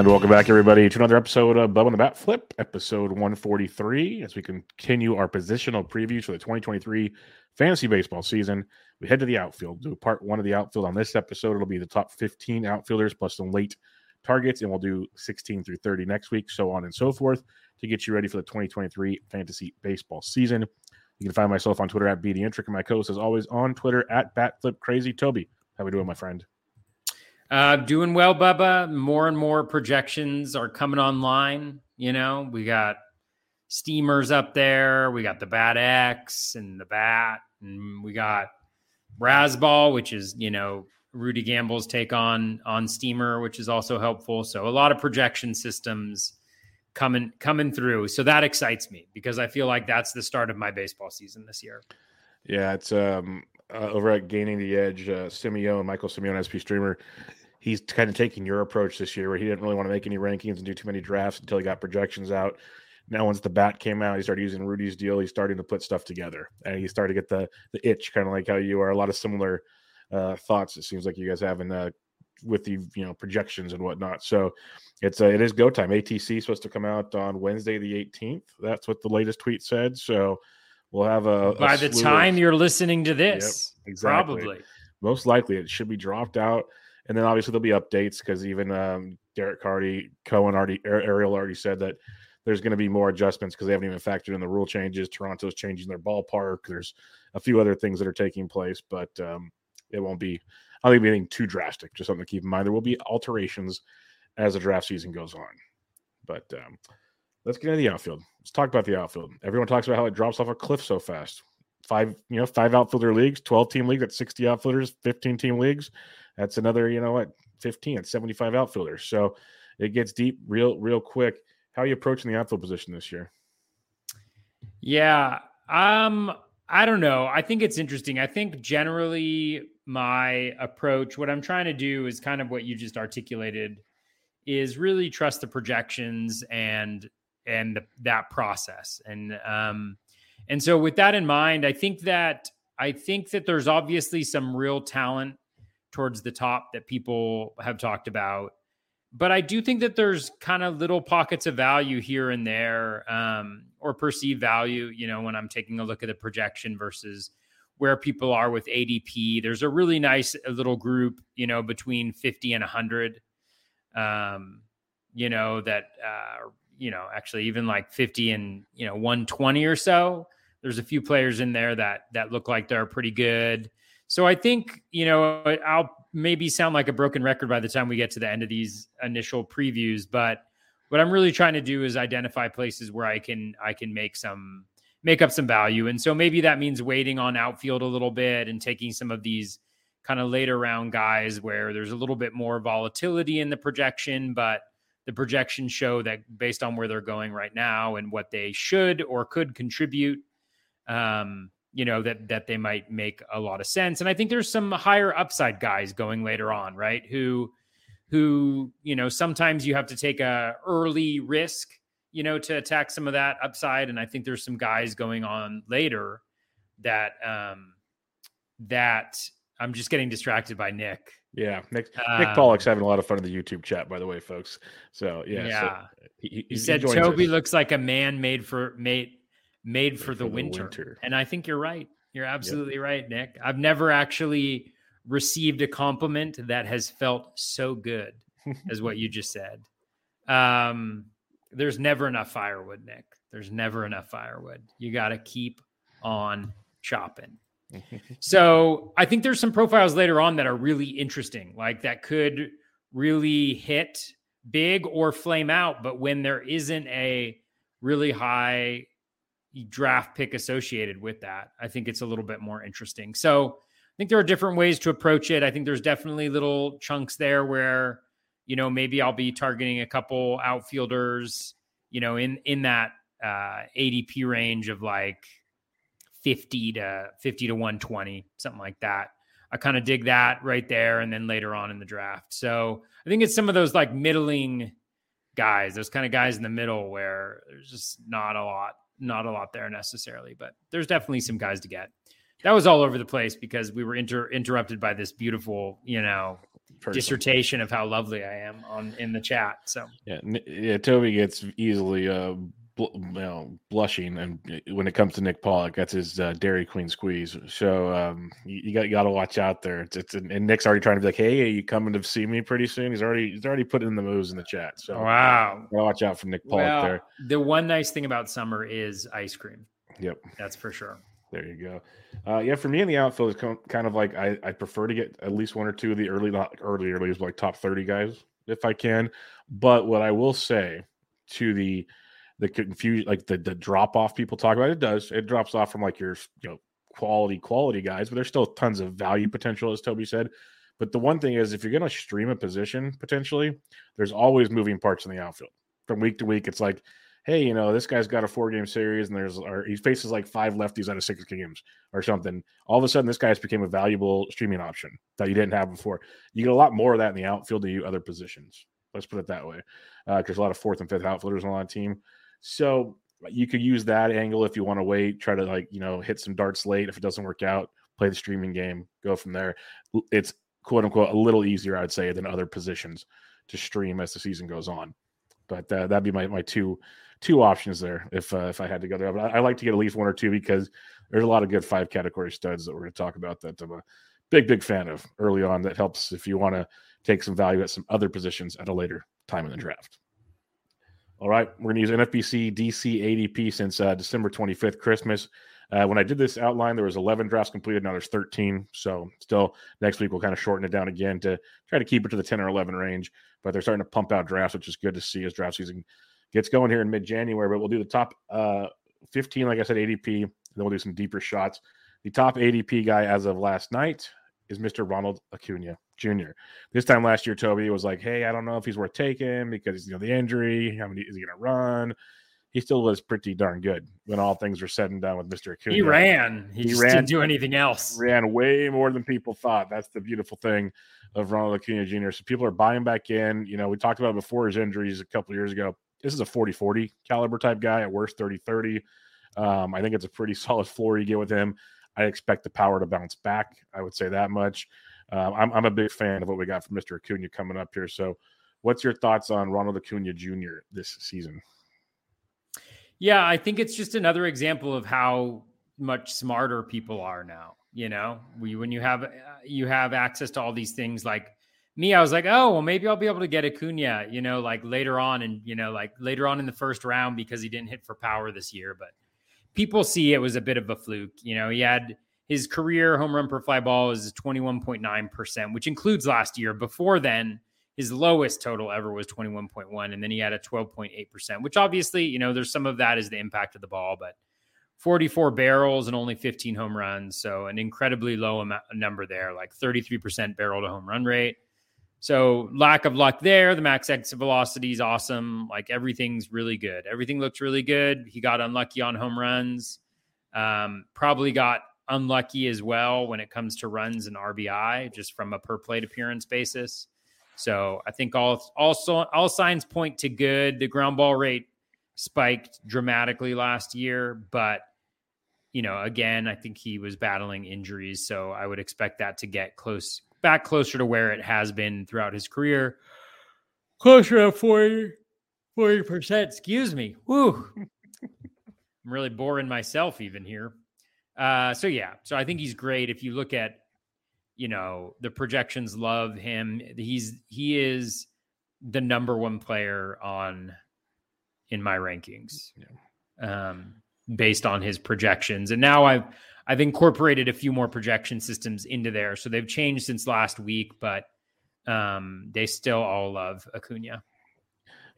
And welcome back, everybody, to another episode of Bub on the Bat Flip, episode 143. As we continue our positional previews for the 2023 fantasy baseball season, we head to the outfield. Do part one of the outfield on this episode. It'll be the top 15 outfielders plus some late targets, and we'll do 16 through 30 next week, so on and so forth, to get you ready for the 2023 fantasy baseball season. You can find myself on Twitter at BD and my co-host, as always, on Twitter at Batflip Crazy. Toby, how we doing, my friend? Uh, doing well, Bubba. More and more projections are coming online. You know, we got steamers up there. We got the Bat X and the Bat, and we got Razzball, which is you know Rudy Gamble's take on on steamer, which is also helpful. So a lot of projection systems coming coming through. So that excites me because I feel like that's the start of my baseball season this year. Yeah, it's um uh, over at Gaining the Edge, uh, Simeone, Michael Simeone, SP Streamer he's kind of taking your approach this year where he didn't really want to make any rankings and do too many drafts until he got projections out. Now, once the bat came out, he started using Rudy's deal. He's starting to put stuff together, and he started to get the the itch, kind of like how you are. A lot of similar uh, thoughts. It seems like you guys have in uh, with the you know projections and whatnot. So it's uh, it is go time. ATC is supposed to come out on Wednesday the 18th. That's what the latest tweet said. So we'll have a by a the time of, you're listening to this, yep, exactly. probably most likely it should be dropped out and then obviously there'll be updates because even um, Derek Carty, Cohen already, Ariel already said that there's going to be more adjustments because they haven't even factored in the rule changes. Toronto's changing their ballpark. There's a few other things that are taking place, but um, it won't be, I don't think anything too drastic. Just something to keep in mind. There will be alterations as the draft season goes on. But um, let's get into the outfield. Let's talk about the outfield. Everyone talks about how it drops off a cliff so fast. Five, you know, five outfielder leagues, 12 team league, that's 60 outfielders, 15 team leagues that's another, you know what, 15, 75 outfielders. So it gets deep real, real quick. How are you approaching the outfield position this year? Yeah. Um, I don't know. I think it's interesting. I think generally my approach, what I'm trying to do is kind of what you just articulated, is really trust the projections and and the, that process. And um, and so with that in mind, I think that I think that there's obviously some real talent towards the top that people have talked about. But I do think that there's kind of little pockets of value here and there, um, or perceived value. You know, when I'm taking a look at the projection versus where people are with ADP, there's a really nice little group, you know, between 50 and 100. Um, you know that, uh, you know, actually even like 50 and you know 120 or so. There's a few players in there that that look like they're pretty good. So I think, you know, I'll maybe sound like a broken record by the time we get to the end of these initial previews, but what I'm really trying to do is identify places where I can I can make some make up some value. And so maybe that means waiting on outfield a little bit and taking some of these kind of later round guys where there's a little bit more volatility in the projection, but the projections show that based on where they're going right now and what they should or could contribute, um, you know that that they might make a lot of sense and i think there's some higher upside guys going later on right who who you know sometimes you have to take a early risk you know, to attack some of that upside. And I think there's some guys going on later that um that I'm just getting distracted by Nick. Yeah, Nick Nick um, Pollack's having a lot of fun in the YouTube chat, by the way, folks. So yeah, yeah. So he, he, he, said Toby looks like a man made for made made, made for, the, for winter. winter. and I think you're right. You're absolutely yep. right, Nick. I've never actually received a compliment that has felt so good as what you just said. Um, there's never enough firewood, Nick. There's never enough firewood. You got to keep on chopping. so I think there's some profiles later on that are really interesting, like that could really hit big or flame out. But when there isn't a really high draft pick associated with that, I think it's a little bit more interesting. So I think there are different ways to approach it. I think there's definitely little chunks there where, you know, maybe I'll be targeting a couple outfielders, you know, in in that uh, ADP range of like 50 to 50 to 120, something like that. I kind of dig that right there. And then later on in the draft. So I think it's some of those like middling guys, those kind of guys in the middle where there's just not a lot, not a lot there necessarily, but there's definitely some guys to get. That was all over the place because we were inter- interrupted by this beautiful, you know, Person. dissertation of how lovely I am on in the chat. So yeah, yeah, Toby gets easily uh, you know, blushing, and uh, when it comes to Nick Pollack, that's his uh, Dairy Queen squeeze. So um, you, you, got you got to watch out there. It's, it's, and Nick's already trying to be like, "Hey, are you coming to see me pretty soon?" He's already he's already putting the moves in the chat. So wow, watch out for Nick Pollack well, there. The one nice thing about summer is ice cream. Yep, that's for sure. There you go. Uh, yeah, for me in the outfield, it's kind of like I, I prefer to get at least one or two of the early, not early, early, like top 30 guys if I can. But what I will say to the the confusion, like the the drop off people talk about. It does. It drops off from like your you know quality quality guys, but there's still tons of value potential, as Toby said. But the one thing is, if you're going to stream a position potentially, there's always moving parts in the outfield from week to week. It's like, hey, you know, this guy's got a four game series and there's or he faces like five lefties out of six games or something. All of a sudden, this guy's became a valuable streaming option that you didn't have before. You get a lot more of that in the outfield than you other positions. Let's put it that way, because uh, a lot of fourth and fifth outfielders on a team. So you could use that angle if you want to wait, try to like, you know, hit some darts late. If it doesn't work out, play the streaming game, go from there. It's quote unquote a little easier, I'd say, than other positions to stream as the season goes on. But uh, that'd be my, my two two options there if uh, if I had to go there. But I, I, like to get at least one or two because there's a lot of good five category studs that we're going to talk about that I'm a big big fan of early on. That helps if you want to take some value at some other positions at a later time in the draft. All right, we're going to use NFBC DC ADP since uh, December 25th, Christmas. Uh, when I did this outline, there was 11 drafts completed. Now there's 13. So still next week we'll kind of shorten it down again to try to keep it to the 10 or 11 range. But they're starting to pump out drafts, which is good to see as draft season gets going here in mid-January. But we'll do the top uh, 15, like I said, ADP. Then we'll do some deeper shots. The top ADP guy as of last night is Mr. Ronald Acuna. Jr. This time last year, Toby was like, "Hey, I don't know if he's worth taking because you know the injury. How many is he going to run?" He still was pretty darn good when all things were said and done with Mister Acuna. He ran. He, he ran, didn't do anything else. Ran way more than people thought. That's the beautiful thing of Ronald Acuna Jr. So people are buying back in. You know, we talked about before his injuries a couple years ago. This is a 40-40 caliber type guy at worst 30-30. Um, I think it's a pretty solid floor you get with him. I expect the power to bounce back. I would say that much. Uh, I'm, I'm a big fan of what we got from Mr. Acuna coming up here. So, what's your thoughts on Ronald Acuna Jr. this season? Yeah, I think it's just another example of how much smarter people are now. You know, we, when you have uh, you have access to all these things like me, I was like, oh, well, maybe I'll be able to get Acuna, you know, like later on and, you know, like later on in the first round because he didn't hit for power this year. But people see it was a bit of a fluke. You know, he had his career home run per fly ball is 21.9%, which includes last year. Before then, his lowest total ever was 21.1 and then he had a 12.8%, which obviously, you know, there's some of that is the impact of the ball, but 44 barrels and only 15 home runs, so an incredibly low amount, number there, like 33% barrel to home run rate. So lack of luck there. The max exit velocity is awesome. Like everything's really good. Everything looks really good. He got unlucky on home runs. Um, probably got unlucky as well when it comes to runs and RBI, just from a per plate appearance basis. So I think all also all signs point to good. The ground ball rate spiked dramatically last year, but you know, again, I think he was battling injuries, so I would expect that to get close back closer to where it has been throughout his career. Closer to 40 percent excuse me. Woo. I'm really boring myself even here. Uh, so yeah, so I think he's great. If you look at, you know, the projections love him. He's he is the number one player on in my rankings, yeah. um, based on his projections. And now I've I've incorporated a few more projection systems into there, so they've changed since last week, but um, they still all love Acuna.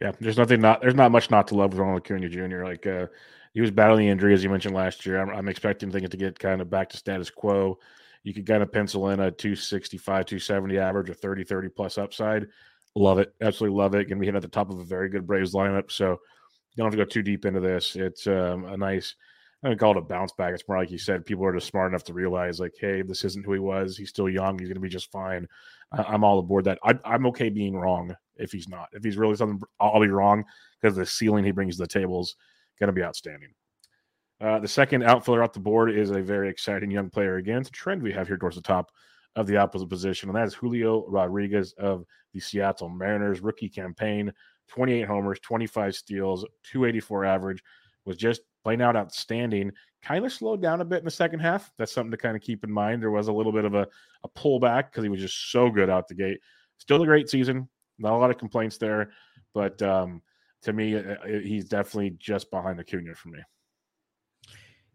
Yeah, there's nothing not there's not much not to love with Ronald Acuna Jr. Like uh, he was battling injury as you mentioned last year. I'm, I'm, expecting things to get kind of back to status quo. You could kind of pencil in a 265, 270 average, a 30, 30 plus upside. Love it, absolutely love it. Going to be hit at the top of a very good Braves lineup. So you don't have to go too deep into this. It's um, a nice. I don't call it a bounce back. It's more like you said. People are just smart enough to realize, like, hey, this isn't who he was. He's still young. He's going to be just fine. I, am all aboard that. I, I'm okay being wrong if he's not. If he's really something, I'll be wrong because the ceiling he brings to the table is going to be outstanding. Uh, the second outfielder off the board is a very exciting young player. Again, it's a trend we have here towards the top of the opposite position, and that is Julio Rodriguez of the Seattle Mariners. Rookie campaign, 28 homers, 25 steals, 284 average, was just playing out outstanding. Kind of slowed down a bit in the second half. That's something to kind of keep in mind. There was a little bit of a, a pullback because he was just so good out the gate. Still a great season. Not a lot of complaints there, but um, to me, uh, uh, he's definitely just behind the Acuna for me.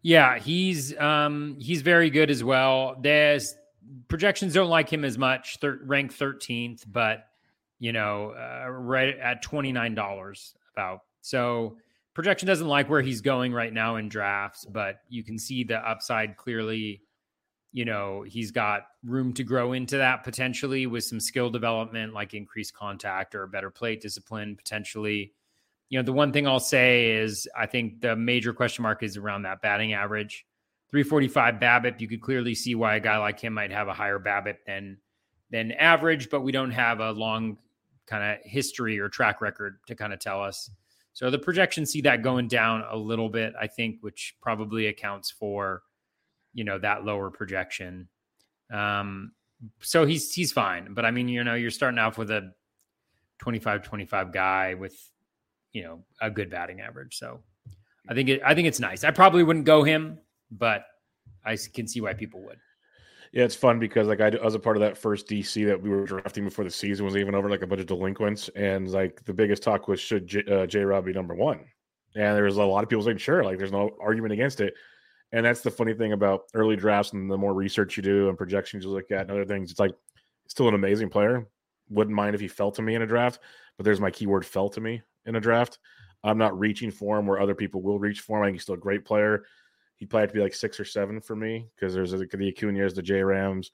Yeah, he's um, he's very good as well. There's projections don't like him as much, thir- ranked thirteenth, but you know, uh, right at twenty nine dollars about. So projection doesn't like where he's going right now in drafts, but you can see the upside clearly you know, he's got room to grow into that potentially with some skill development, like increased contact or better plate discipline, potentially. You know, the one thing I'll say is I think the major question mark is around that batting average. 345 BABIP, you could clearly see why a guy like him might have a higher BABIP than than average, but we don't have a long kind of history or track record to kind of tell us. So the projections see that going down a little bit, I think, which probably accounts for you know that lower projection. Um, so he's he's fine, but I mean, you know, you're starting off with a 25 25 guy with you know a good batting average. So I think it, I think it's nice. I probably wouldn't go him, but I can see why people would. Yeah, it's fun because like I, I was a part of that first DC that we were drafting before the season was even over, like a bunch of delinquents, and like the biggest talk was should J, uh, Rob be number one, and there was a lot of people saying sure, like there's no argument against it. And that's the funny thing about early drafts and the more research you do and projections you look at and other things, it's like still an amazing player. Wouldn't mind if he fell to me in a draft, but there's my keyword fell to me in a draft. I'm not reaching for him where other people will reach for him. I think he's still a great player. He'd probably have to be like six or seven for me because there's the, the Acuna's, the J Rods,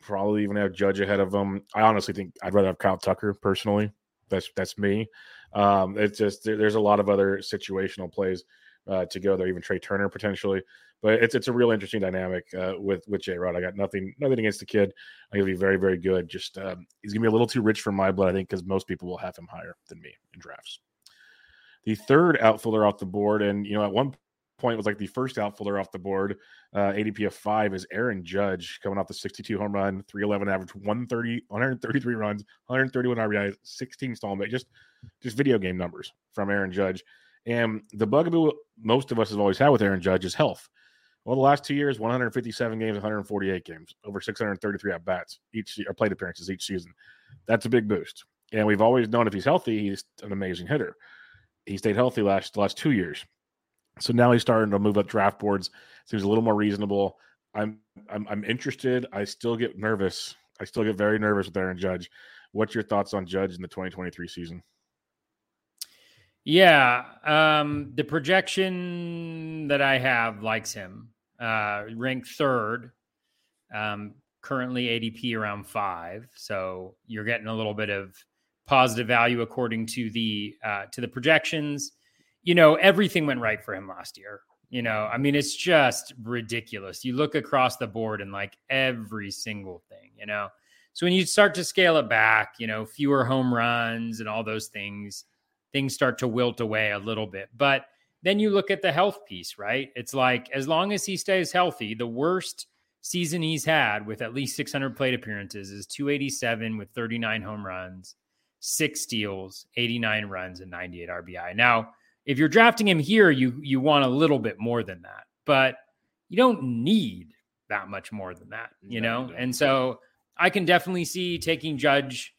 probably even have Judge ahead of them. I honestly think I'd rather have Kyle Tucker personally. That's that's me. Um, it's just there, there's a lot of other situational plays uh, to go there, even Trea Turner potentially. But it's it's a real interesting dynamic uh, with with J Rod. I got nothing nothing against the kid. I think he'll be very very good. Just um, he's gonna be a little too rich for my blood, I think, because most people will have him higher than me in drafts. The third outfielder off the board, and you know, at one point was like the first outfielder off the board, uh, ADP of five is Aaron Judge coming off the 62 home run, 311 average, 130, 133 runs, 131 RBIs, 16 stolen just just video game numbers from Aaron Judge. And the bugaboo most of us have always had with Aaron Judge is health. Well, the last two years, 157 games, 148 games, over 633 at bats each or plate appearances each season. That's a big boost. And we've always known if he's healthy, he's an amazing hitter. He stayed healthy last last two years. So now he's starting to move up draft boards. Seems a little more reasonable. I'm I'm I'm interested. I still get nervous. I still get very nervous with Aaron Judge. What's your thoughts on Judge in the 2023 season? Yeah, um, the projection that I have likes him. Uh, ranked third, um, currently ADP around five. So you're getting a little bit of positive value according to the uh, to the projections. You know, everything went right for him last year. You know, I mean, it's just ridiculous. You look across the board and like every single thing. You know, so when you start to scale it back, you know, fewer home runs and all those things things start to wilt away a little bit. But then you look at the health piece, right? It's like as long as he stays healthy, the worst season he's had with at least 600 plate appearances is 287 with 39 home runs, six steals, 89 runs, and 98 RBI. Now, if you're drafting him here, you you want a little bit more than that, but you don't need that much more than that, you no, know. And so I can definitely see taking Judge,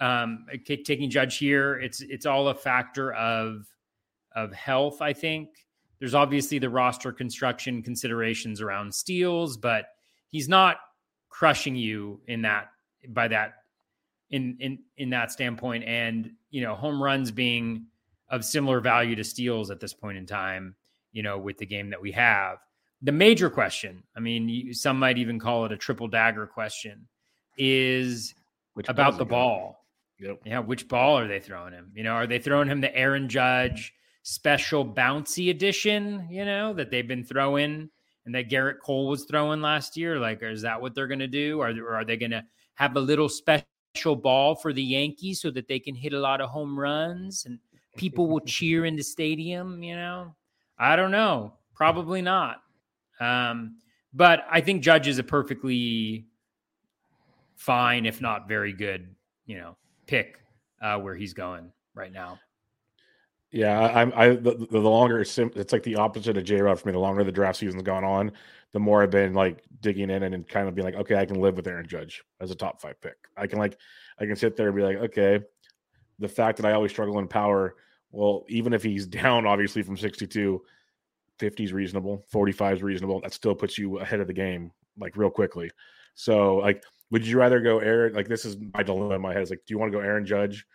um, taking Judge here. It's it's all a factor of of health. I think there's obviously the roster construction considerations around steals, but he's not crushing you in that by that in in in that standpoint and you know home runs being of similar value to steals at this point in time you know with the game that we have the major question i mean you, some might even call it a triple dagger question is which about the ball yep. yeah which ball are they throwing him you know are they throwing him the aaron judge special bouncy edition you know that they've been throwing and that Gerrit Cole was throwing last year? Like, is that what they're going to do? Are, or are they going to have a little special ball for the Yankees so that they can hit a lot of home runs and people will cheer in the stadium? You know, I don't know. Probably not. Um, but I think Judge is a perfectly fine, if not very good, you know, pick uh, where he's going right now. Yeah, I'm. I the, the longer it's, it's like the opposite of J Rod for me. The longer the draft season's gone on, the more I've been like digging in and, and kind of being like, okay, I can live with Aaron Judge as a top five pick. I can like, I can sit there and be like, okay, the fact that I always struggle in power. Well, even if he's down, obviously from 62, 50 is reasonable, 45 is reasonable. That still puts you ahead of the game like real quickly. So, like, would you rather go Aaron? Like, this is my dilemma in my head. Is like, do you want to go Aaron Judge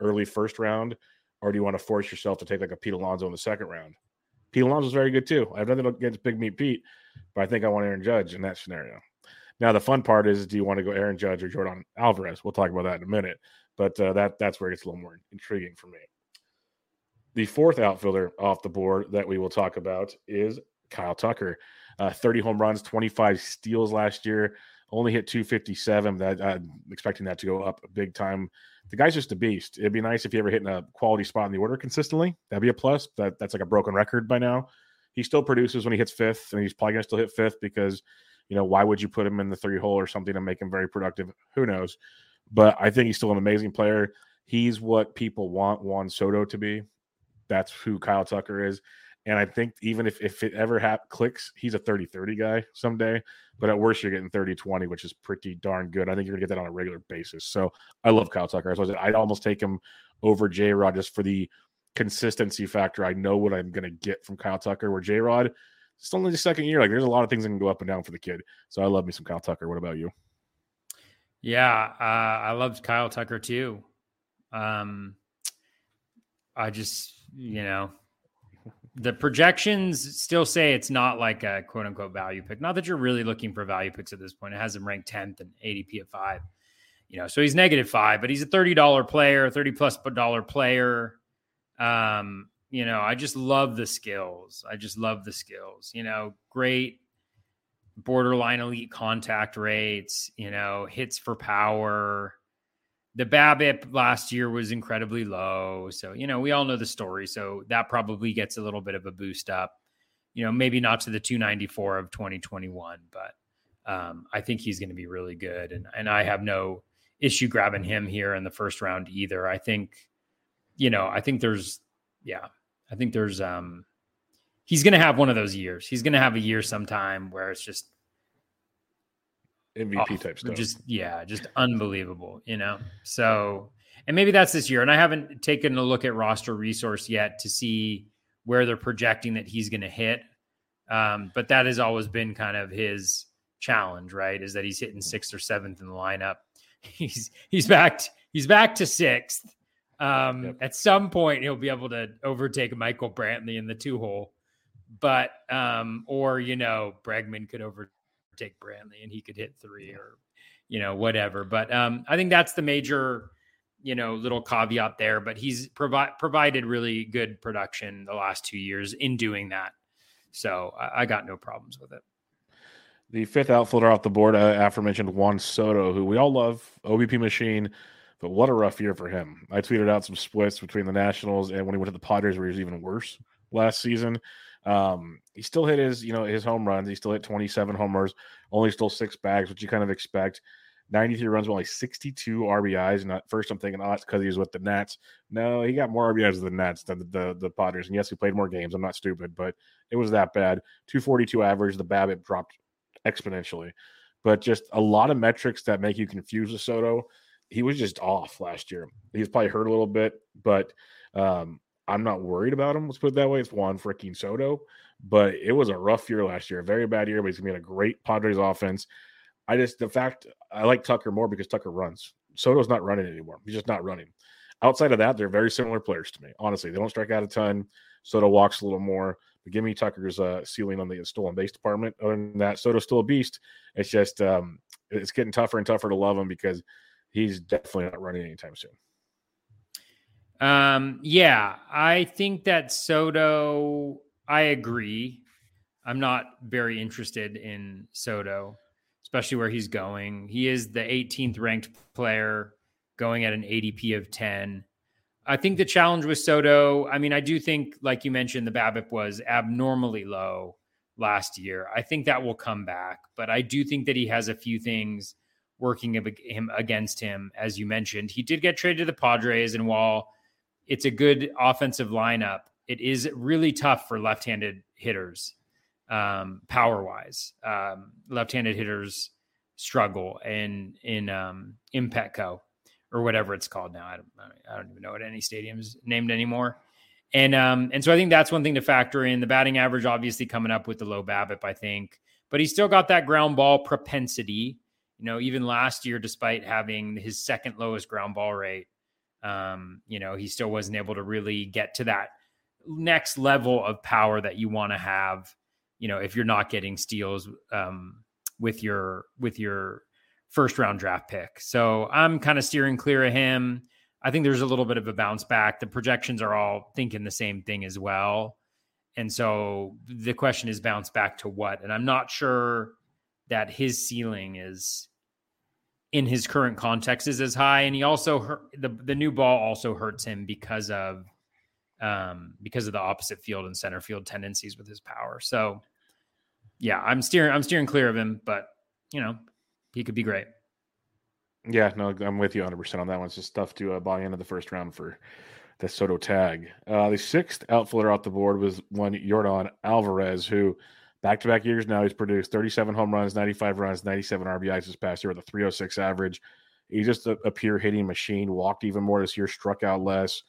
early first round? or do you want to force yourself to take like a Pete Alonso in the second round? Pete Alonso is very good too. I have nothing against Big Meat Pete, but I think I want Aaron Judge in that scenario. Now the fun part is, do you want to go Aaron Judge or Yordan Alvarez? We'll talk about that in a minute, but uh, that that's where it gets a little more intriguing for me. The fourth outfielder off the board that we will talk about is Kyle Tucker. Uh, 30 home runs, 25 steals last year, only hit 257. That I'm expecting that to go up big time the guy's just a beast. It'd be nice if he ever hit in a quality spot in the order consistently. That'd be a plus. That that's like a broken record by now. He still produces when he hits fifth, and he's probably gonna still hit fifth because you know why would you put him in the three hole or something to make him very productive? Who knows? But I think he's still an amazing player. He's what people want Juan Soto to be. That's who Kyle Tucker is. And I think even if, if it ever ha- clicks, he's a 30 30 guy someday. But at worst, you're getting 30 20, which is pretty darn good. I think you're going to get that on a regular basis. So I love Kyle Tucker. So I'd almost take him over J Rod just for the consistency factor. I know what I'm going to get from Kyle Tucker, where J Rod, it's only the second year. Like there's a lot of things that can go up and down for the kid. So I love me some Kyle Tucker. What about you? Yeah, uh, I loved Kyle Tucker too. Um, I just, you know, the projections still say it's not like a quote unquote value pick. Not that you're really looking for value picks at this point. It has him ranked 10th and ADP at five. You know, so he's negative five, but he's a $30 player, 30 plus dollar player. Um, you know, I just love the skills. I just love the skills. You know, great borderline elite contact rates, you know, hits for power, the BABIP last year was incredibly low. So, you know, we all know the story. So that probably gets a little bit of a boost up. You know, maybe not to the 294 of 2021, but um, I think he's going to be really good. And, and I have no issue grabbing him here in the first round either. I think, you know, I think there's, yeah, I think there's, um, he's going to have one of those years. He's going to have a year sometime where it's just MVP off, type stuff. Just yeah, just unbelievable, you know. So and maybe that's this year. And I haven't taken a look at roster resource yet to see where they're projecting that he's going to hit. Um, but that has always been kind of his challenge, right? Is that he's hitting sixth or seventh in the lineup. He's he's back he's back to sixth. Um, yep. At some point, he'll be able to overtake Michael Brantley in the two hole, but um, or you know, Bregman could over take Brantley and he could hit three or you know whatever. But um, I think that's the major you know little caveat there. But he's provi- provided really good production the last two years in doing that, so I, I got no problems with it. The fifth outfielder off the board, uh, aforementioned Juan Soto, who we all love, OBP machine, But what a rough year for him. I tweeted out some splits between the Nationals and when he went to the Padres, where he was even worse last season. Um, he still hit his, you know, his home runs. He still hit 27 homers, only stole six bags, which you kind of expect. 93 runs with only 62 RBIs. And at first I'm thinking, oh, it's because he was with the Nats. No, he got more RBIs than the Nats than the, the, the Padres. And yes, he played more games. I'm not stupid, but it was that bad. 242 average. The BABIP dropped exponentially. But just a lot of metrics that make you confuse with Soto. He was just off last year. He's probably hurt a little bit, but um, I'm not worried about him. Let's put it that way. It's Juan freaking Soto, but it was a rough year last year, a very bad year. But he's gonna be in a great Padres offense. I just the fact I like Tucker more because Tucker runs. Soto's not running anymore. He's just not running. Outside of that, they're very similar players to me. Honestly, they don't strike out a ton. Soto walks a little more. But give me Tucker's uh, ceiling on the stolen base department. Other than that, Soto's still a beast. It's just um, it's getting tougher and tougher to love him because he's definitely not running anytime soon. Um, yeah, I think that Soto, I agree. I'm not very interested in Soto, especially where he's going. He is the 18th ranked player going at an ADP of 10. I think the challenge with Soto, I mean, I do think, like you mentioned, the BABIP was abnormally low last year. I think that will come back, but I do think that he has a few things working him against him, as you mentioned. He did get traded to the Padres, and while it's a good offensive lineup. It is really tough for left-handed hitters, um, power-wise. Um, left-handed hitters struggle in in um, in Petco or whatever it's called now. I don't I don't even know what any stadium's named anymore. And um and so I think that's one thing to factor in. The batting average obviously coming up with the low BABIP, I think, but he's still got that ground ball propensity. You know, even last year, despite having his second lowest ground ball rate, um, you know, he still wasn't able to really get to that next level of power that you want to have, you know, if you're not getting steals um, with your with your first round draft pick. So I'm kind of steering clear of him. I think there's a little bit of a bounce back. The projections are all thinking the same thing as well. And so the question is bounce back to what? And I'm not sure that his ceiling is in his current context is as high, and he also hurt, the the new ball also hurts him because of um because of the opposite field and center field tendencies with his power. So yeah, I'm steering I'm steering clear of him, but you know he could be great. Yeah, no, I'm with you 100 percent on that one. It's just tough to uh, buy into the first round for the Soto tag. Uh, the sixth outfielder off the board was one Yordan Alvarez, who Back to back years now, he's produced 37 home runs, 95 runs, 97 RBIs this past year with a 306 average. He's just a, a pure hitting machine. Walked even more this year, struck out less.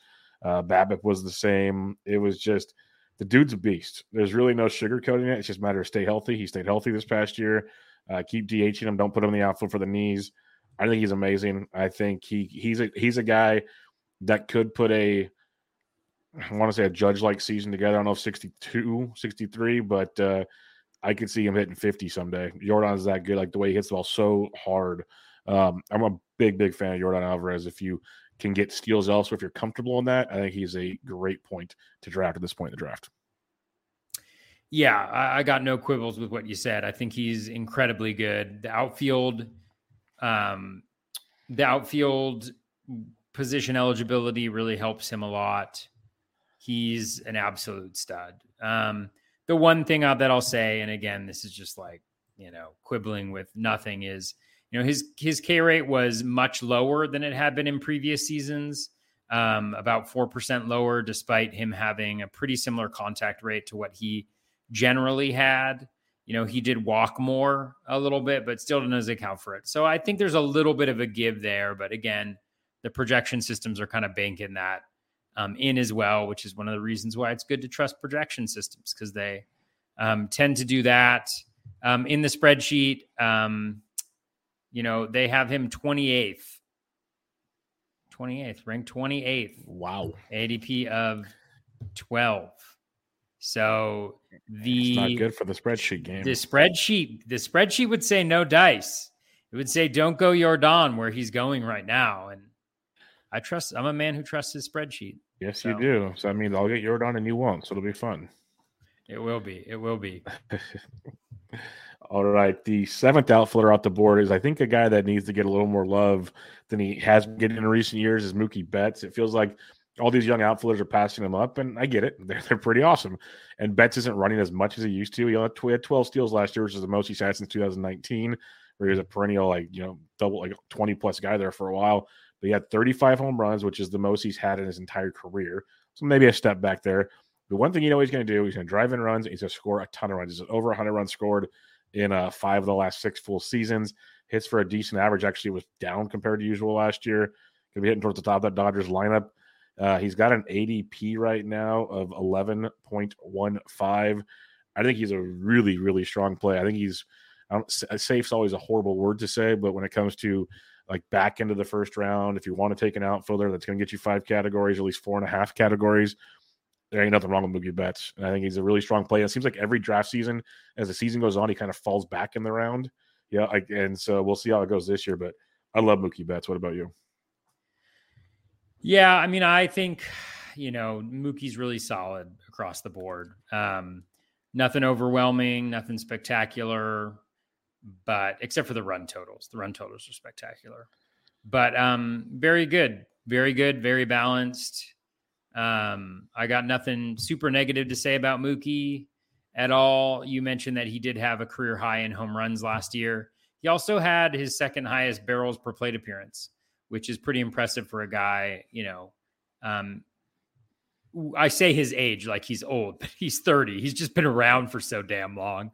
Uh, BABIP was the same. It was just the dude's a beast. There's really no sugarcoating it. It's just a matter of stay healthy. He stayed healthy this past year. Uh, keep DHing him. Don't put him in the outfield for the knees. I think he's amazing. I think he he's a he's a guy that could put a I want to say a judge like season together. I don't know if 62, 63, but uh, I could see him hitting 50 someday. Yordan is that good, like the way he hits the ball so hard. Um, I'm a big, big fan of Yordan Alvarez. If you can get steals elsewhere, if you're comfortable in that, I think he's a great point to draft at this point in the draft. Yeah, I, I got no quibbles with what you said. I think he's incredibly good. The outfield, um, the outfield position eligibility really helps him a lot he's an absolute stud. Um, the one thing that I'll say, and again, this is just like you know quibbling with nothing, is you know his his K rate was much lower than it had been in previous seasons, um, about four percent lower, despite him having a pretty similar contact rate to what he generally had. You know, he did walk more a little bit, but still doesn't account for it. So I think there's a little bit of a give there. But again, the projection systems are kind of banking that um, in as well, which is one of the reasons why it's good to trust projection systems because they um, tend to do that. Um, in the spreadsheet, um, you know, they have him 28th. 28th, ranked 28th. Wow. ADP of 12. So the it's not good for the spreadsheet game. The spreadsheet, the spreadsheet would say no dice. It would say don't go Yordan where he's going right now. And I trust I'm a man who trusts his spreadsheet. Yes, so. you do. So I mean, I'll get Yordan and you won't, so it'll be fun. It will be. It will be. All right. The seventh outfielder out the board is, I think, a guy that needs to get a little more love than he has been getting in recent years is Mookie Betts. It feels like all these young outfielders are passing him up, and I get it. They're, they're pretty awesome. And Betts isn't running as much as he used to. He had 12 steals last year, which is the most he's had since 2019, where he was a perennial, like, you know, double, like 20 plus guy there for a while. But he had 35 home runs, which is the most he's had in his entire career. So maybe a step back there. The one thing you know he's going to do, he's going to drive in runs. He's going to score a ton of runs. He's over 100 runs scored in uh, five of the last six full seasons. Hits for a decent average actually was down compared to usual last year. Going to be hitting towards the top of that Dodgers lineup. Uh, he's got an ADP right now of 11.15. I think he's a really, really strong play. I think he's I safe's always a horrible word to say, but when it comes to like back into the first round, if you want to take an outfielder that's going to get you five categories, at least four and a half categories, there ain't nothing wrong with Mookie Betts. And I think he's a really strong play. It seems like every draft season, as the season goes on, he kind of falls back in the round. Yeah, I, and so we'll see how it goes this year. But I love Mookie Betts. What about you? Yeah, I mean, I think you know Mookie's really solid across the board. Um, nothing overwhelming, nothing spectacular, but except for the run totals, the run totals are spectacular. But um, very good, very good, very balanced. Um, I got nothing super negative to say about Mookie at all. You mentioned that he did have a career high in home runs last year. He also had his second highest barrels per plate appearance which is pretty impressive for a guy, you know. Um, I say his age like he's old, but he's 30. He's just been around for so damn long.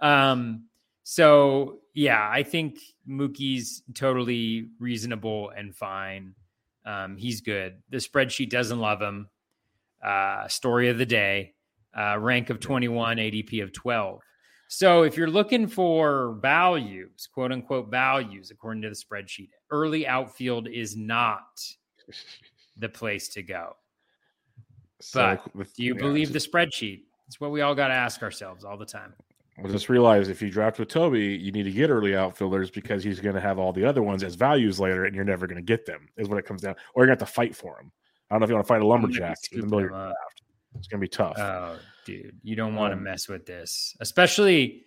Um, so yeah, I think Mookie's totally reasonable and fine. Um, he's good. The spreadsheet doesn't love him. Uh, story of the day, uh, rank of 21, ADP of 12. So if you're looking for values, quote unquote values, according to the spreadsheet, early outfield is not the place to go. So but with, do you yeah, believe the spreadsheet? It's what we all got to ask ourselves all the time. Well, just realize if you draft with Toby, you need to get early outfielders because he's going to have all the other ones as values later, and you're never going to get them. Is what it comes down. Or you're going to have to fight for them. I don't know if you want to fight a lumberjack in the middle of your draft. It's going to be tough. Oh, dude, you don't want to um, mess with this, especially,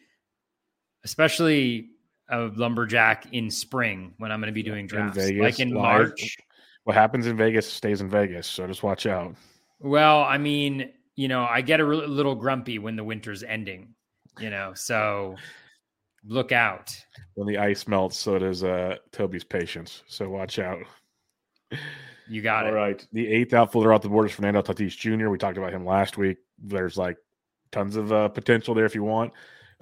especially a lumberjack in spring when I'm going to be doing drafts, in Vegas, like in live. March. What happens in Vegas stays in Vegas, so just watch out. Well, I mean, you know, I get a little grumpy when the winter's ending, you know, so look out. When the ice melts, so does uh, Toby's patience. So watch out. You got All it. All right. The eighth outfielder out the board is Fernando Tatis Jr. We talked about him last week. There's like tons of uh, potential there if you want.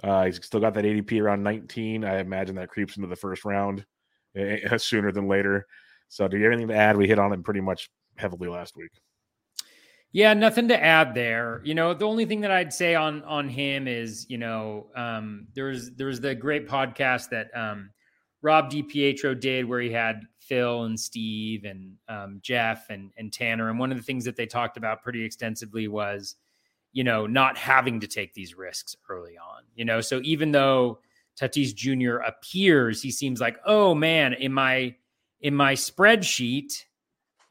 Uh, he's still got that ADP around 19. I imagine that creeps into the first round uh, sooner than later. So, do you have anything to add? We hit on him pretty much heavily last week. Yeah, nothing to add there. You know, the only thing that I'd say on on him is, you know, um, there's there's the great podcast that um, Rob DiPietro did where he had Phil and Steve and um, Jeff and and Tanner, and one of the things that they talked about pretty extensively was you know, not having to take these risks early on. You know, so even though Tatis Jr. appears, he seems like, oh man, in my in my spreadsheet,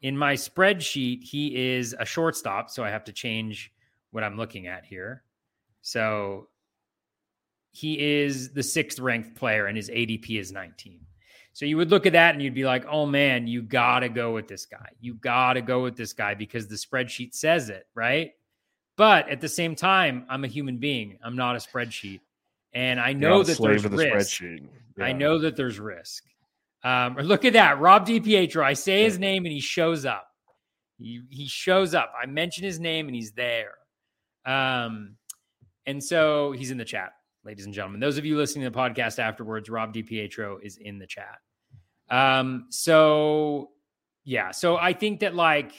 in my spreadsheet, he is a shortstop. So I have to change what I'm looking at here. So he is the sixth ranked player and his ADP is 19. So you would look at that and you'd be like, oh man, you got to go with this guy. You got to go with this guy because the spreadsheet says it, right? But at the same time, I'm a human being. I'm not a spreadsheet. And I know that there's the risk. Yeah. I know that there's risk. Um, or look at that, Rob DiPietro. I say his name and he shows up. He, he shows up. I mention his name and he's there. Um, and so he's in the chat, ladies and gentlemen. Those of you listening to the podcast afterwards, Rob DiPietro is in the chat. Um, so yeah, so I think that like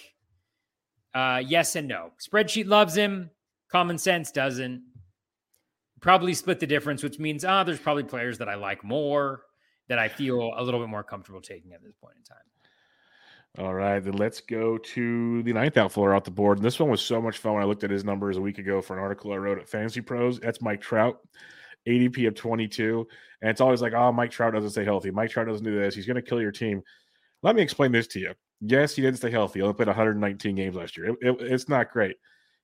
uh, yes and no. Spreadsheet loves him. Common sense doesn't. Probably split the difference, which means ah, there's probably players that I like more that I feel a little bit more comfortable taking at this point in time. All right, then let's go to the ninth outfielder off the board. And this one was so much fun when I looked at his numbers a week ago for an article I wrote at Fantasy Pros. That's Mike Trout, ADP of 22. And it's always like, oh, Mike Trout doesn't stay healthy. Mike Trout doesn't do this. He's going to kill your team. Let me explain this to you. Yes, he didn't stay healthy. He only played 119 games last year. It, it, it's not great.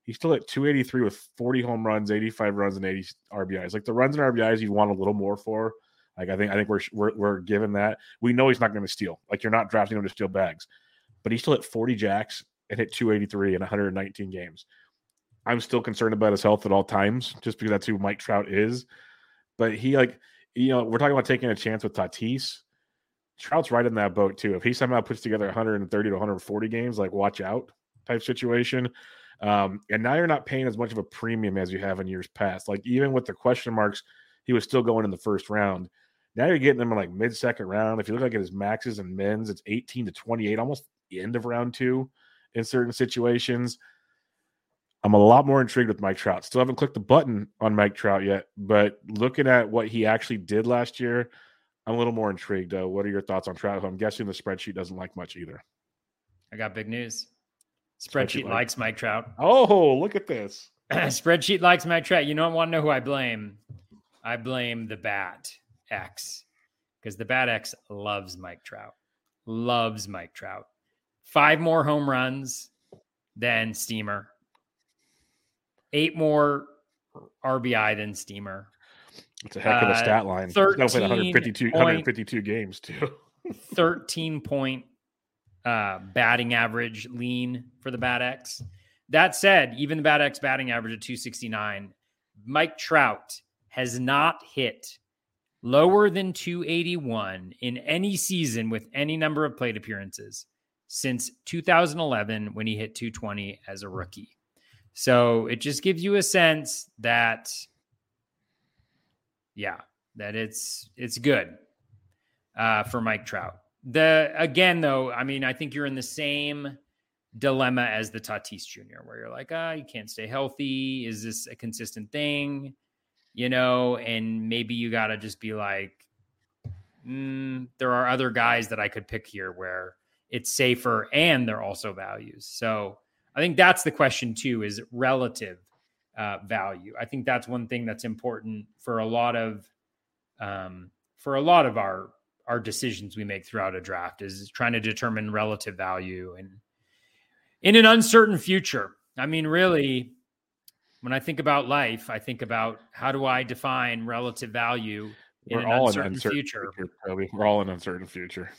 He's still at 283 with 40 home runs, 85 runs, and 80 RBIs. Like the runs and RBIs, you want a little more for. Like I think I think we're we're, we're given that. We know he's not going to steal. Like you're not drafting him to steal bags, but he still hit 40 jacks and hit 283 in 119 games. I'm still concerned about his health at all times, just because that's who Mike Trout is. But he like you know we're talking about taking a chance with Tatis. Trout's right in that boat too. If he somehow puts together 130 to 140 games, like watch out type situation. Um, and now you're not paying as much of a premium as you have in years past. Like even with the question marks, he was still going in the first round. Now you're getting them in like mid second round. If you look like at his maxes and mins, it's 18 to 28, almost the end of round two in certain situations. I'm a lot more intrigued with Mike Trout. Still haven't clicked the button on Mike Trout yet, but looking at what he actually did last year, I'm a little more intrigued. Uh, what are your thoughts on Trout? I'm guessing the spreadsheet doesn't like much either. I got big news. Spreadsheet, spreadsheet likes Mike Trout. Oh, look at this. spreadsheet likes Mike Trout. You don't want to know who I blame? I blame the Bat X because the Bat X loves Mike Trout. Loves Mike Trout. Five more home runs than Steamer. Eight more RBI than Steamer. It's a heck of a stat line. 13 152, 152 games too. 13 point uh, batting average lean for the Bat X. That said, even the Bat X batting average of 269, Mike Trout has not hit lower than 281 in any season with any number of plate appearances since 2011 when he hit 220 as a rookie. So it just gives you a sense that yeah, that it's it's good uh, for Mike Trout. The again though, I mean, I think you're in the same dilemma as the Tatis Jr., where you're like, ah, you can't stay healthy. Is this a consistent thing? You know, and maybe you got to just be like, mm, there are other guys that I could pick here where it's safer and they're also values. So I think that's the question too: is relative uh, value. I think that's one thing that's important for a lot of um, for a lot of our our decisions we make throughout a draft is trying to determine relative value and in an uncertain future. I mean, really, when I think about life, I think about how do I define relative value in We're an all uncertain, in uncertain future. future We're all in uncertain future.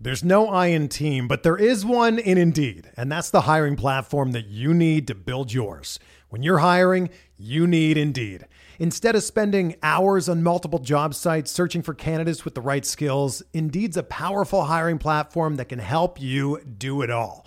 There's no I in team, but there is one in Indeed, and that's the hiring platform that you need to build yours. When you're hiring, you need Indeed. Instead of spending hours on multiple job sites searching for candidates with the right skills, Indeed's a powerful hiring platform that can help you do it all.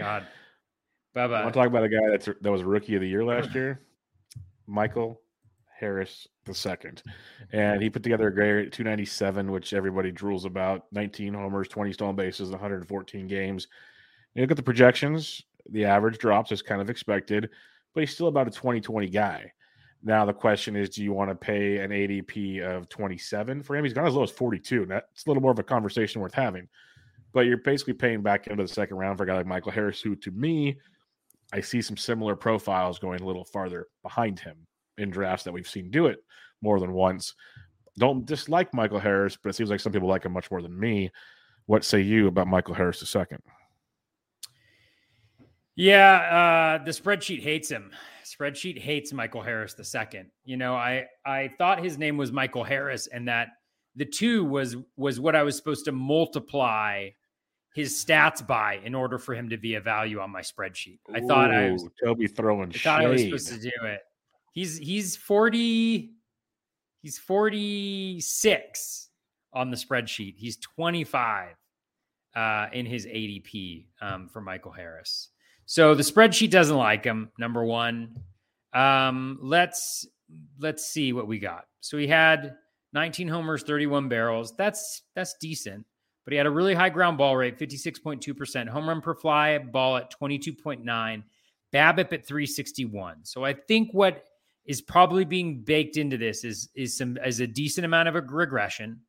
God. Bye bye. I want to talk about a guy that's that was rookie of the year last year, Michael Harris the second, and he put together a great 297, which everybody drools about. 19 homers, 20 stolen bases, 114 games. You look at the projections, the average drops as kind of expected, but he's still about a 2020 guy. Now the question is, do you want to pay an ADP of 27 for him? He's gone as low as 42. That's a little more of a conversation worth having. But you're basically paying back into the second round for a guy like Michael Harris, who to me, I see some similar profiles going a little farther behind him in drafts that we've seen do it more than once. Don't dislike Michael Harris, but it seems like some people like him much more than me. What say you about Michael Harris II? Yeah, uh, the spreadsheet hates him. Spreadsheet hates Michael Harris the second. You know, I I thought his name was Michael Harris, and that the two was was what I was supposed to multiply his stats by in order for him to be a value on my spreadsheet. I Ooh, thought I was Toby throwing. I thought I was supposed to do it. He's he's forty. He's forty six on the spreadsheet. He's twenty five uh, in his ADP um, for Michael Harris. So the spreadsheet doesn't like him. Number one. Um, let's let's see what we got. So he had 19 homers, 31 barrels. That's that's decent. But he had a really high ground ball rate, 56.2%. Home run per fly ball at 22.9. BABIP at 361. So I think what is probably being baked into this is is some as a decent amount of a regression.